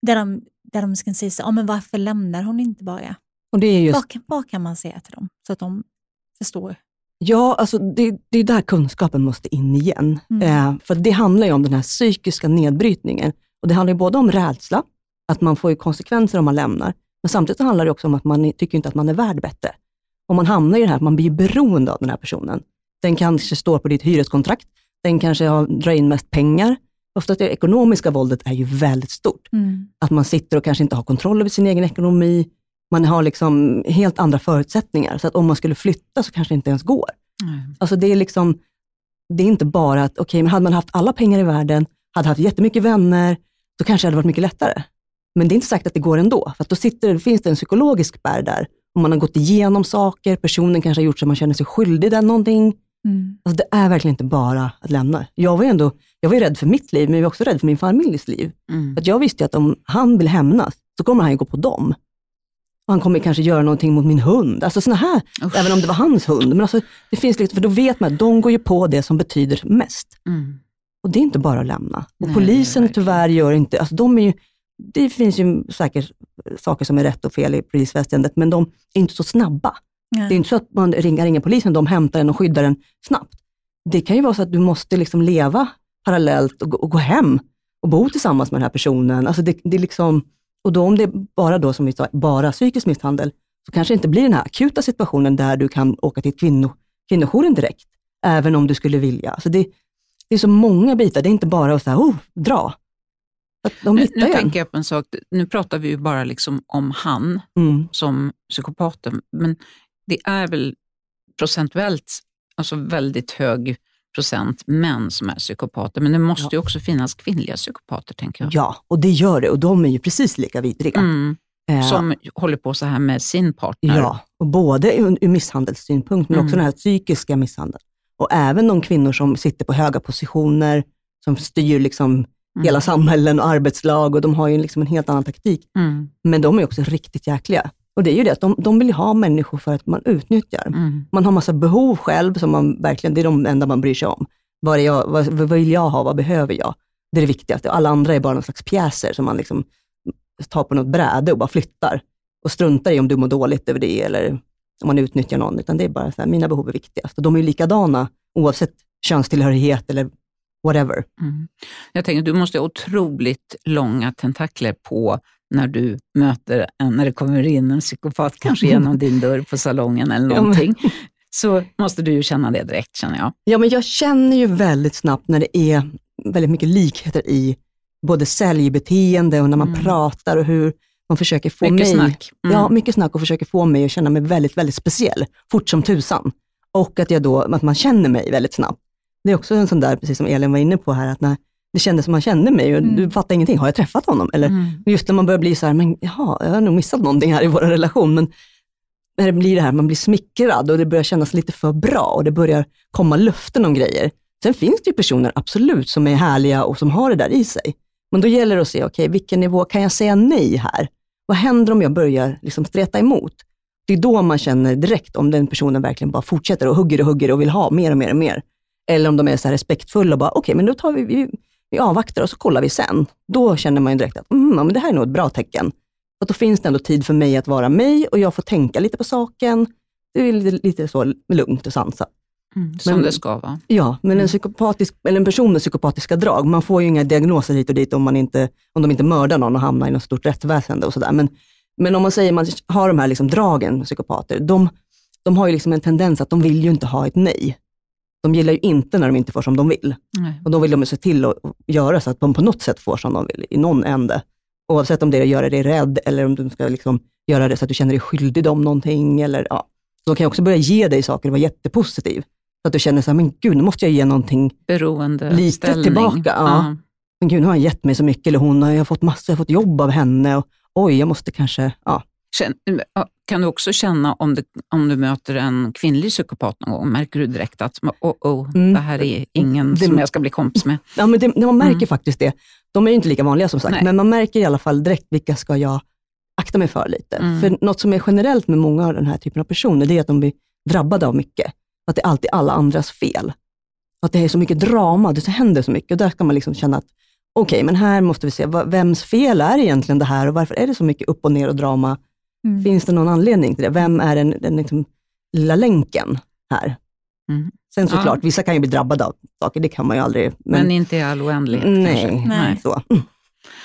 Där de, där de ska säga så, ah, men varför lämnar hon inte bara? Och det är just... vad, vad kan man säga till dem så att de förstår? Ja, alltså det, det är där kunskapen måste in igen. Mm. Eh, för det handlar ju om den här psykiska nedbrytningen. Och Det handlar både om rädsla, att man får konsekvenser om man lämnar, men samtidigt handlar det också om att man tycker inte att man är värd bättre. Om man hamnar i det här att man blir beroende av den här personen. Den kanske står på ditt hyreskontrakt, den kanske har, drar in mest pengar, Ofta det ekonomiska våldet är ju väldigt stort. Mm. Att man sitter och kanske inte har kontroll över sin egen ekonomi. Man har liksom helt andra förutsättningar. Så att om man skulle flytta så kanske det inte ens går. Mm. Alltså det är liksom, det är inte bara att, okej, okay, men hade man haft alla pengar i världen, hade haft jättemycket vänner, då kanske det hade varit mycket lättare. Men det är inte sagt att det går ändå, för då sitter, finns det en psykologisk spärr där. Om man har gått igenom saker, personen kanske har gjort så att man känner sig skyldig den någonting. Mm. Alltså det är verkligen inte bara att lämna. Jag var ju ändå, jag var ju rädd för mitt liv, men jag var också rädd för min familjs liv. Mm. Att jag visste att om han vill hämnas, så kommer han ju gå på dem. Och han kommer kanske göra någonting mot min hund. Alltså såna här, Usch. även om det var hans hund. Men alltså, det finns liksom, för då vet man att de går ju på det som betyder mest. Mm. Och det är inte bara att lämna. Och Nej, polisen tyvärr gör inte, alltså de är ju, det finns ju säkert saker som är rätt och fel i polisväsendet, men de är inte så snabba. Nej. Det är inte så att man ringer, ringer polisen, de hämtar en och skyddar den snabbt. Det kan ju vara så att du måste liksom leva parallellt och, och gå hem och bo tillsammans med den här personen. Alltså det, det liksom, och då om det är bara då, som vi sa, bara psykisk misshandel, så kanske det inte blir den här akuta situationen där du kan åka till kvinno, kvinnojouren direkt, även om du skulle vilja. Alltså det, det är så många bitar, det är inte bara att säga, oh, dra. Att de nu, nu tänker jag på en sak, nu pratar vi ju bara liksom om han mm. som psykopaten, men det är väl procentuellt alltså väldigt hög procent män som är psykopater, men det måste ja. ju också finnas kvinnliga psykopater, tänker jag. Ja, och det gör det och de är ju precis lika vidriga. Mm. Eh, som håller på så här med sin partner. Ja, och både ur, ur misshandelssynpunkt, men mm. också den här psykiska misshandeln. Och även de kvinnor som sitter på höga positioner, som styr liksom mm. hela samhällen och arbetslag och de har ju liksom en helt annan taktik. Mm. Men de är också riktigt jäkliga. Och det är ju det att de, de vill ha människor för att man utnyttjar. Mm. Man har massa behov själv som man verkligen, det är de enda man bryr sig om. Vad, jag, vad, vad vill jag ha? Vad behöver jag? Det är det viktigaste. Alla andra är bara någon slags pjäser som man liksom tar på något bräde och bara flyttar. Och struntar i om du mår dåligt över det eller om man utnyttjar någon. Utan det är bara så här, mina behov är viktigast. Och de är ju likadana oavsett könstillhörighet eller whatever. Mm. Jag tänker, du måste ha otroligt långa tentakler på när du möter en, när det kommer in en psykopat, kanske genom din dörr på salongen eller någonting. Så måste du ju känna det direkt, känner jag. Ja, men jag känner ju väldigt snabbt när det är väldigt mycket likheter i både säljbeteende och när man Mm. pratar och hur man försöker få Mycket mig... snack. Mm. Ja, mycket snack och försöker få mig att känna mig väldigt, väldigt speciell, fort som tusan. Och att, jag då, att man känner mig väldigt snabbt. Det är också en sån där, precis som Elin var inne på här, att när det kändes som man kände mig och Mm. du fattar ingenting, har jag träffat honom? Eller Mm. just när man börjar bli så här, men jaha, jag har nog missat någonting här i vår relation. Men när det blir det här, man blir smickrad och det börjar kännas lite för bra och det börjar komma löften om grejer. Sen finns det ju personer, absolut, som är härliga och som har det där i sig. Men då gäller det att se, okej, vilken nivå kan jag säga nej här? Vad händer om jag börjar liksom streta emot? Det är då man känner direkt om den personen verkligen bara fortsätter och hugger och hugger och vill ha mer och mer och mer. Eller om de är så respektfulla och bara, okej, men då tar vi, vi, vi avvaktar och så kollar vi sen. Då känner man ju direkt att mm, men det här är nog ett bra tecken. Att då finns det ändå tid för mig att vara mig och jag får tänka lite på saken. Det är lite, lite så lugnt och sansat. Mm. Som Men- det ska vara. Ja, men en, psykopatisk, eller en person med psykopatiska drag, man får ju inga diagnoser hit och dit om, man inte, om de inte mördar någon och hamnar i något stort rättsväsende och sådär. Men, men om man säger att man har de här liksom dragen, psykopater, de, de har ju liksom en tendens att de vill ju inte ha ett nej. De gillar ju inte när de inte får som de vill. Nej. Och då vill de se till att göra så att de på något sätt får som de vill, i någon ände. Oavsett om det är att göra dig rädd eller om du ska liksom göra det så att du känner dig skyldig dem någonting. Eller, ja. Så de kan också börja ge dig saker och vara jättepositiv. Så att du känner så här, men gud, nu måste jag ge någonting. Beroende Lite ställning. tillbaka, ja. Men gud, nu har han gett mig så mycket. Eller hon jag har fått massor, jag har fått jobb av henne. Och, oj, jag måste kanske, ja. Kan du också känna om du, om du möter en kvinnlig psykopat någon gång, märker du direkt att oh, oh, Mm. det här är ingen Det- som jag ska bli kompis med? ja men det, man märker Mm. faktiskt det. De är ju inte lika vanliga som sagt, Nej. men man märker i alla fall direkt vilka ska jag akta mig för lite. Mm. För något som är generellt med många av den här typen av personer, det är att de blir drabbade av mycket. Att det är alltid alla andras fel. Att det är så mycket drama, det händer så mycket. Och där ska man liksom känna att, okej, men här måste vi se, vems fel är egentligen det här och varför är det så mycket upp och ner och drama? Mm. Finns det någon anledning till det? Vem är den, den liksom lilla länken här? Mm. Sen Ja. såklart, vissa kan ju bli drabbade av saker, det kan man ju aldrig. Men, inte i all oändlighet nej, kanske. Nej. Så. Mm.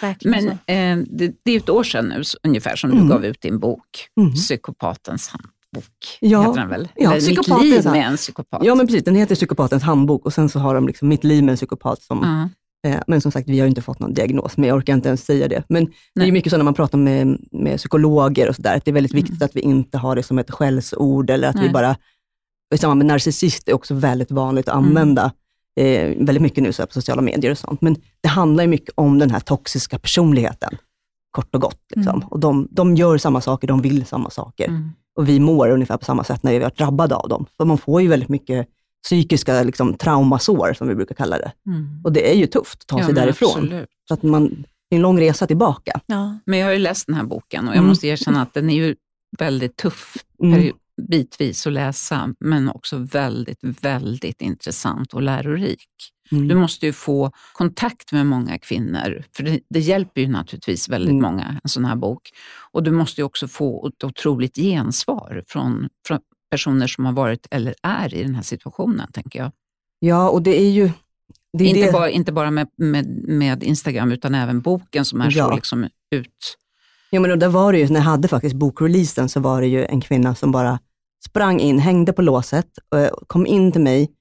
Verkligen Men eh, det, det är ett år sedan nu ungefär som Mm. du gav ut din bok, Mm. Psykopatens handbok. Ja. Heter den väl? Ja, Eller Mitt liv med en psykopat. Ja, men precis. Den heter Psykopatens handbok och sen så har de liksom Mitt liv med en psykopat. Som, Ja. Eh, men som sagt, vi har inte fått någon diagnos, men jag orkar inte ens säga det. Men det är Nej. mycket så när man pratar med, med psykologer och sådär, att det är väldigt Mm. viktigt att vi inte har det som ett skällsord eller att vi Nej. bara... I samband med narcissist är också väldigt vanligt att Mm. använda eh, väldigt mycket nu så på sociala medier och sånt. Men det handlar ju mycket om den här toxiska personligheten, kort och gott. Liksom. Mm. Och de, de gör samma saker, de vill samma saker. Mm. Och vi mår ungefär på samma sätt när vi har varit drabbade av dem. För man får ju väldigt mycket psykiska liksom, traumasår, som vi brukar kalla det. Mm. Och det är ju tufft att ta Ja, sig därifrån. absolut. Så att man, det är en lång resa tillbaka. Ja. Men jag har ju läst den här boken och jag Mm. måste erkänna att den är ju väldigt tuff Mm. bitvis att läsa, men också väldigt, väldigt intressant och lärorik. Mm. Du måste ju få kontakt med många kvinnor, för det, det hjälper ju naturligtvis väldigt Mm. många, en sån här bok. Och du måste ju också få ett otroligt gensvar från, från personer som har varit eller är i den här situationen, tänker jag. Ja, och det är ju... Det är inte, det. bara, inte bara med, med, med Instagram, utan även boken som är Ja. så liksom ut... Ja, men och där var det ju, när jag hade faktiskt bokreleasen, så var det ju en kvinna som bara sprang in, hängde på låset, eh, kom in till mig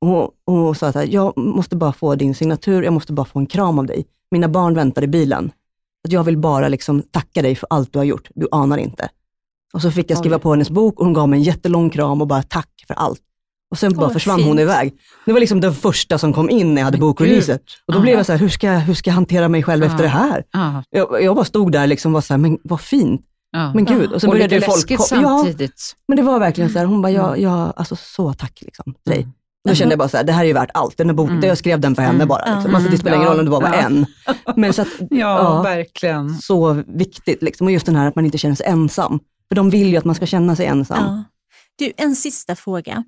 och, och sa att jag måste bara få din signatur, jag måste bara få en kram av dig. Mina barn väntar i bilen. Att jag vill bara liksom tacka dig för allt du har gjort, du anar inte. Och så fick jag skriva på hennes bok och hon gav mig en jättelång kram och bara tack för allt. Och sen bara Åh, försvann fint. hon iväg. Det var liksom den första som kom in när jag hade gud. Och då Ja. blev jag så här, hur ska, jag- hur ska jag hantera mig själv Ja. efter det här? Ja, Jag, jag bara stod där liksom och var så här, men vad fint. ja. Men gud, och sen och började lite folk... läskigt kom- Ja, samtidigt. men det var verkligen så här, hon bara, ja, Mm. ja alltså så tack liksom, till dig. Mm. Då kände jag bara så här, det här är ju värt allt. Den här boken, Mm. jag skrev den för henne Mm. bara. Liksom. Ja. Alltså, det spelar ingen Ja. roll om det bara var Ja. en. Men så att, Ja, Ja. verkligen. så viktigt. Liksom. Och just den här att man inte känner sig ensam. För de vill ju att man ska känna sig ensam. Ja. Du, en sista fråga.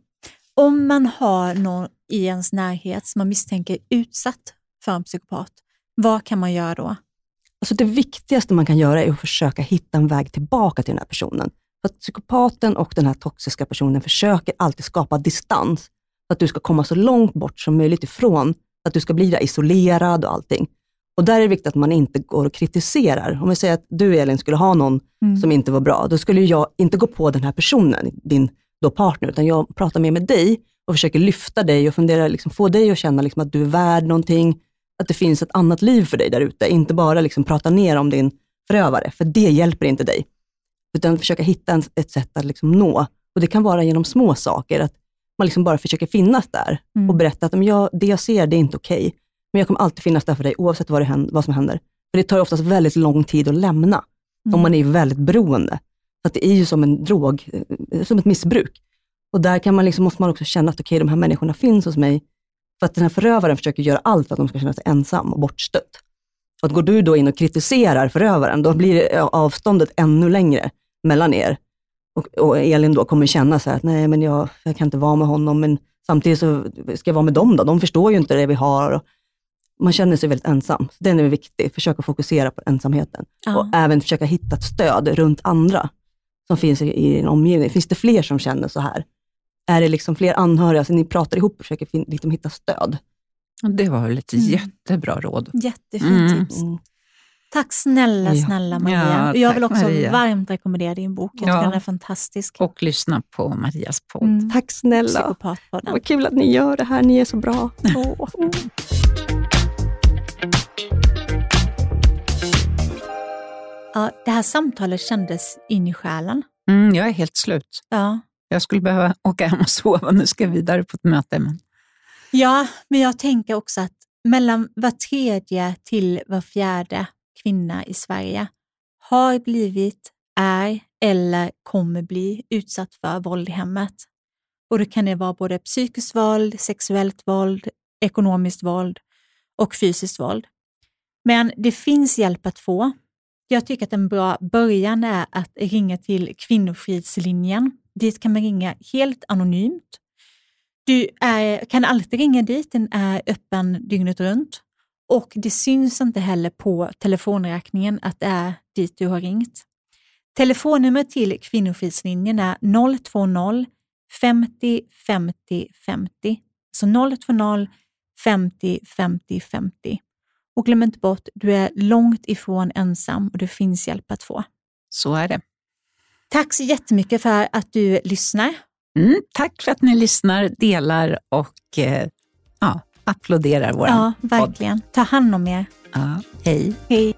Om man har någon i ens närhet som man misstänker är utsatt för en psykopat, vad kan man göra då? Alltså det viktigaste man kan göra är att försöka hitta en väg tillbaka till den här personen. För att psykopaten och den här toxiska personen försöker alltid skapa distans, för att du ska komma så långt bort som möjligt ifrån, att du ska bli isolerad och allting. Och där är det viktigt att man inte går och kritiserar. Om vi säger att du Elin skulle ha någon mm. som inte var bra, då skulle jag inte gå på den här personen, din då partner, utan jag pratar mer med dig och försöker lyfta dig och fundera, liksom, få dig att känna liksom, att du är värd någonting, att det finns ett annat liv för dig där ute. Inte bara liksom, prata ner om din förövare, för det hjälper inte dig. Utan försöka hitta en, ett sätt att liksom, nå. Och Det kan vara genom små saker, att man liksom bara försöker finnas där mm. och berätta att jag, det jag ser, det är inte okej. Okay. Men jag kommer alltid finnas där för dig, oavsett vad, det händer, vad som händer. För Det tar oftast väldigt lång tid att lämna, mm. om man är väldigt beroende. Så det är ju som en drog, eh, som ett missbruk. Och där kan man liksom, måste man också känna att okej, okay, de här människorna finns hos mig, för att den här förövaren försöker göra allt för att de ska känna sig ensam och bortstött. Och att går du då in och kritiserar förövaren, då blir avståndet ännu längre mellan er. Och, och Elin då kommer känna så här, att nej men jag, jag kan inte vara med honom, men samtidigt så ska jag vara med dem då. De förstår ju inte det vi har. Man känner sig väldigt ensam. Så den är viktig, försöka fokusera på ensamheten. Ja. Och även försöka hitta ett stöd runt andra som finns i, en omgivning. Finns det fler som känner så här? Är det liksom fler anhöriga, så ni pratar ihop och försöker liksom hitta stöd? Det var väl ett mm. jättebra råd. Jättefint mm. tips. Mm. Tack snälla, snälla Maria. Ja, jag vill också Maria. varmt rekommendera din bok. Jag tycker den är fantastisk. Och lyssna på Marias podd. Mm. Tack snälla. Vad kul att ni gör det här. Ni är så bra. Oh. Ja, det här samtalet kändes in i själen. Mm, jag är helt slut. Ja. Jag skulle behöva åka hem och sova. Nu ska jag vidare på ett möte. Men... Ja, men jag tänker också att mellan var tredje till var fjärde kvinna i Sverige har blivit, är eller kommer bli utsatt för våld i hemmet. Och då kan det vara både psykiskt våld, sexuellt våld, ekonomiskt våld och fysiskt våld. Men det finns hjälp att få. Jag tycker att en bra början är att ringa till Kvinnofridslinjen. Dit kan man ringa helt anonymt. Du är, kan alltid ringa dit, den är öppen dygnet runt. Och det syns inte heller på telefonräkningen att det är dit du har ringt. Telefonnumret till Kvinnofridslinjen är 020 50 50 50. Så 020 50 50 50. Och glöm inte bort, du är långt ifrån ensam och det finns hjälp att få. Så är det. Tack så jättemycket för att du lyssnar. Mm, tack för att ni lyssnar, delar och eh, ja, applåderar vår Ja, verkligen. Ta hand om er. Ja, hej. Hej.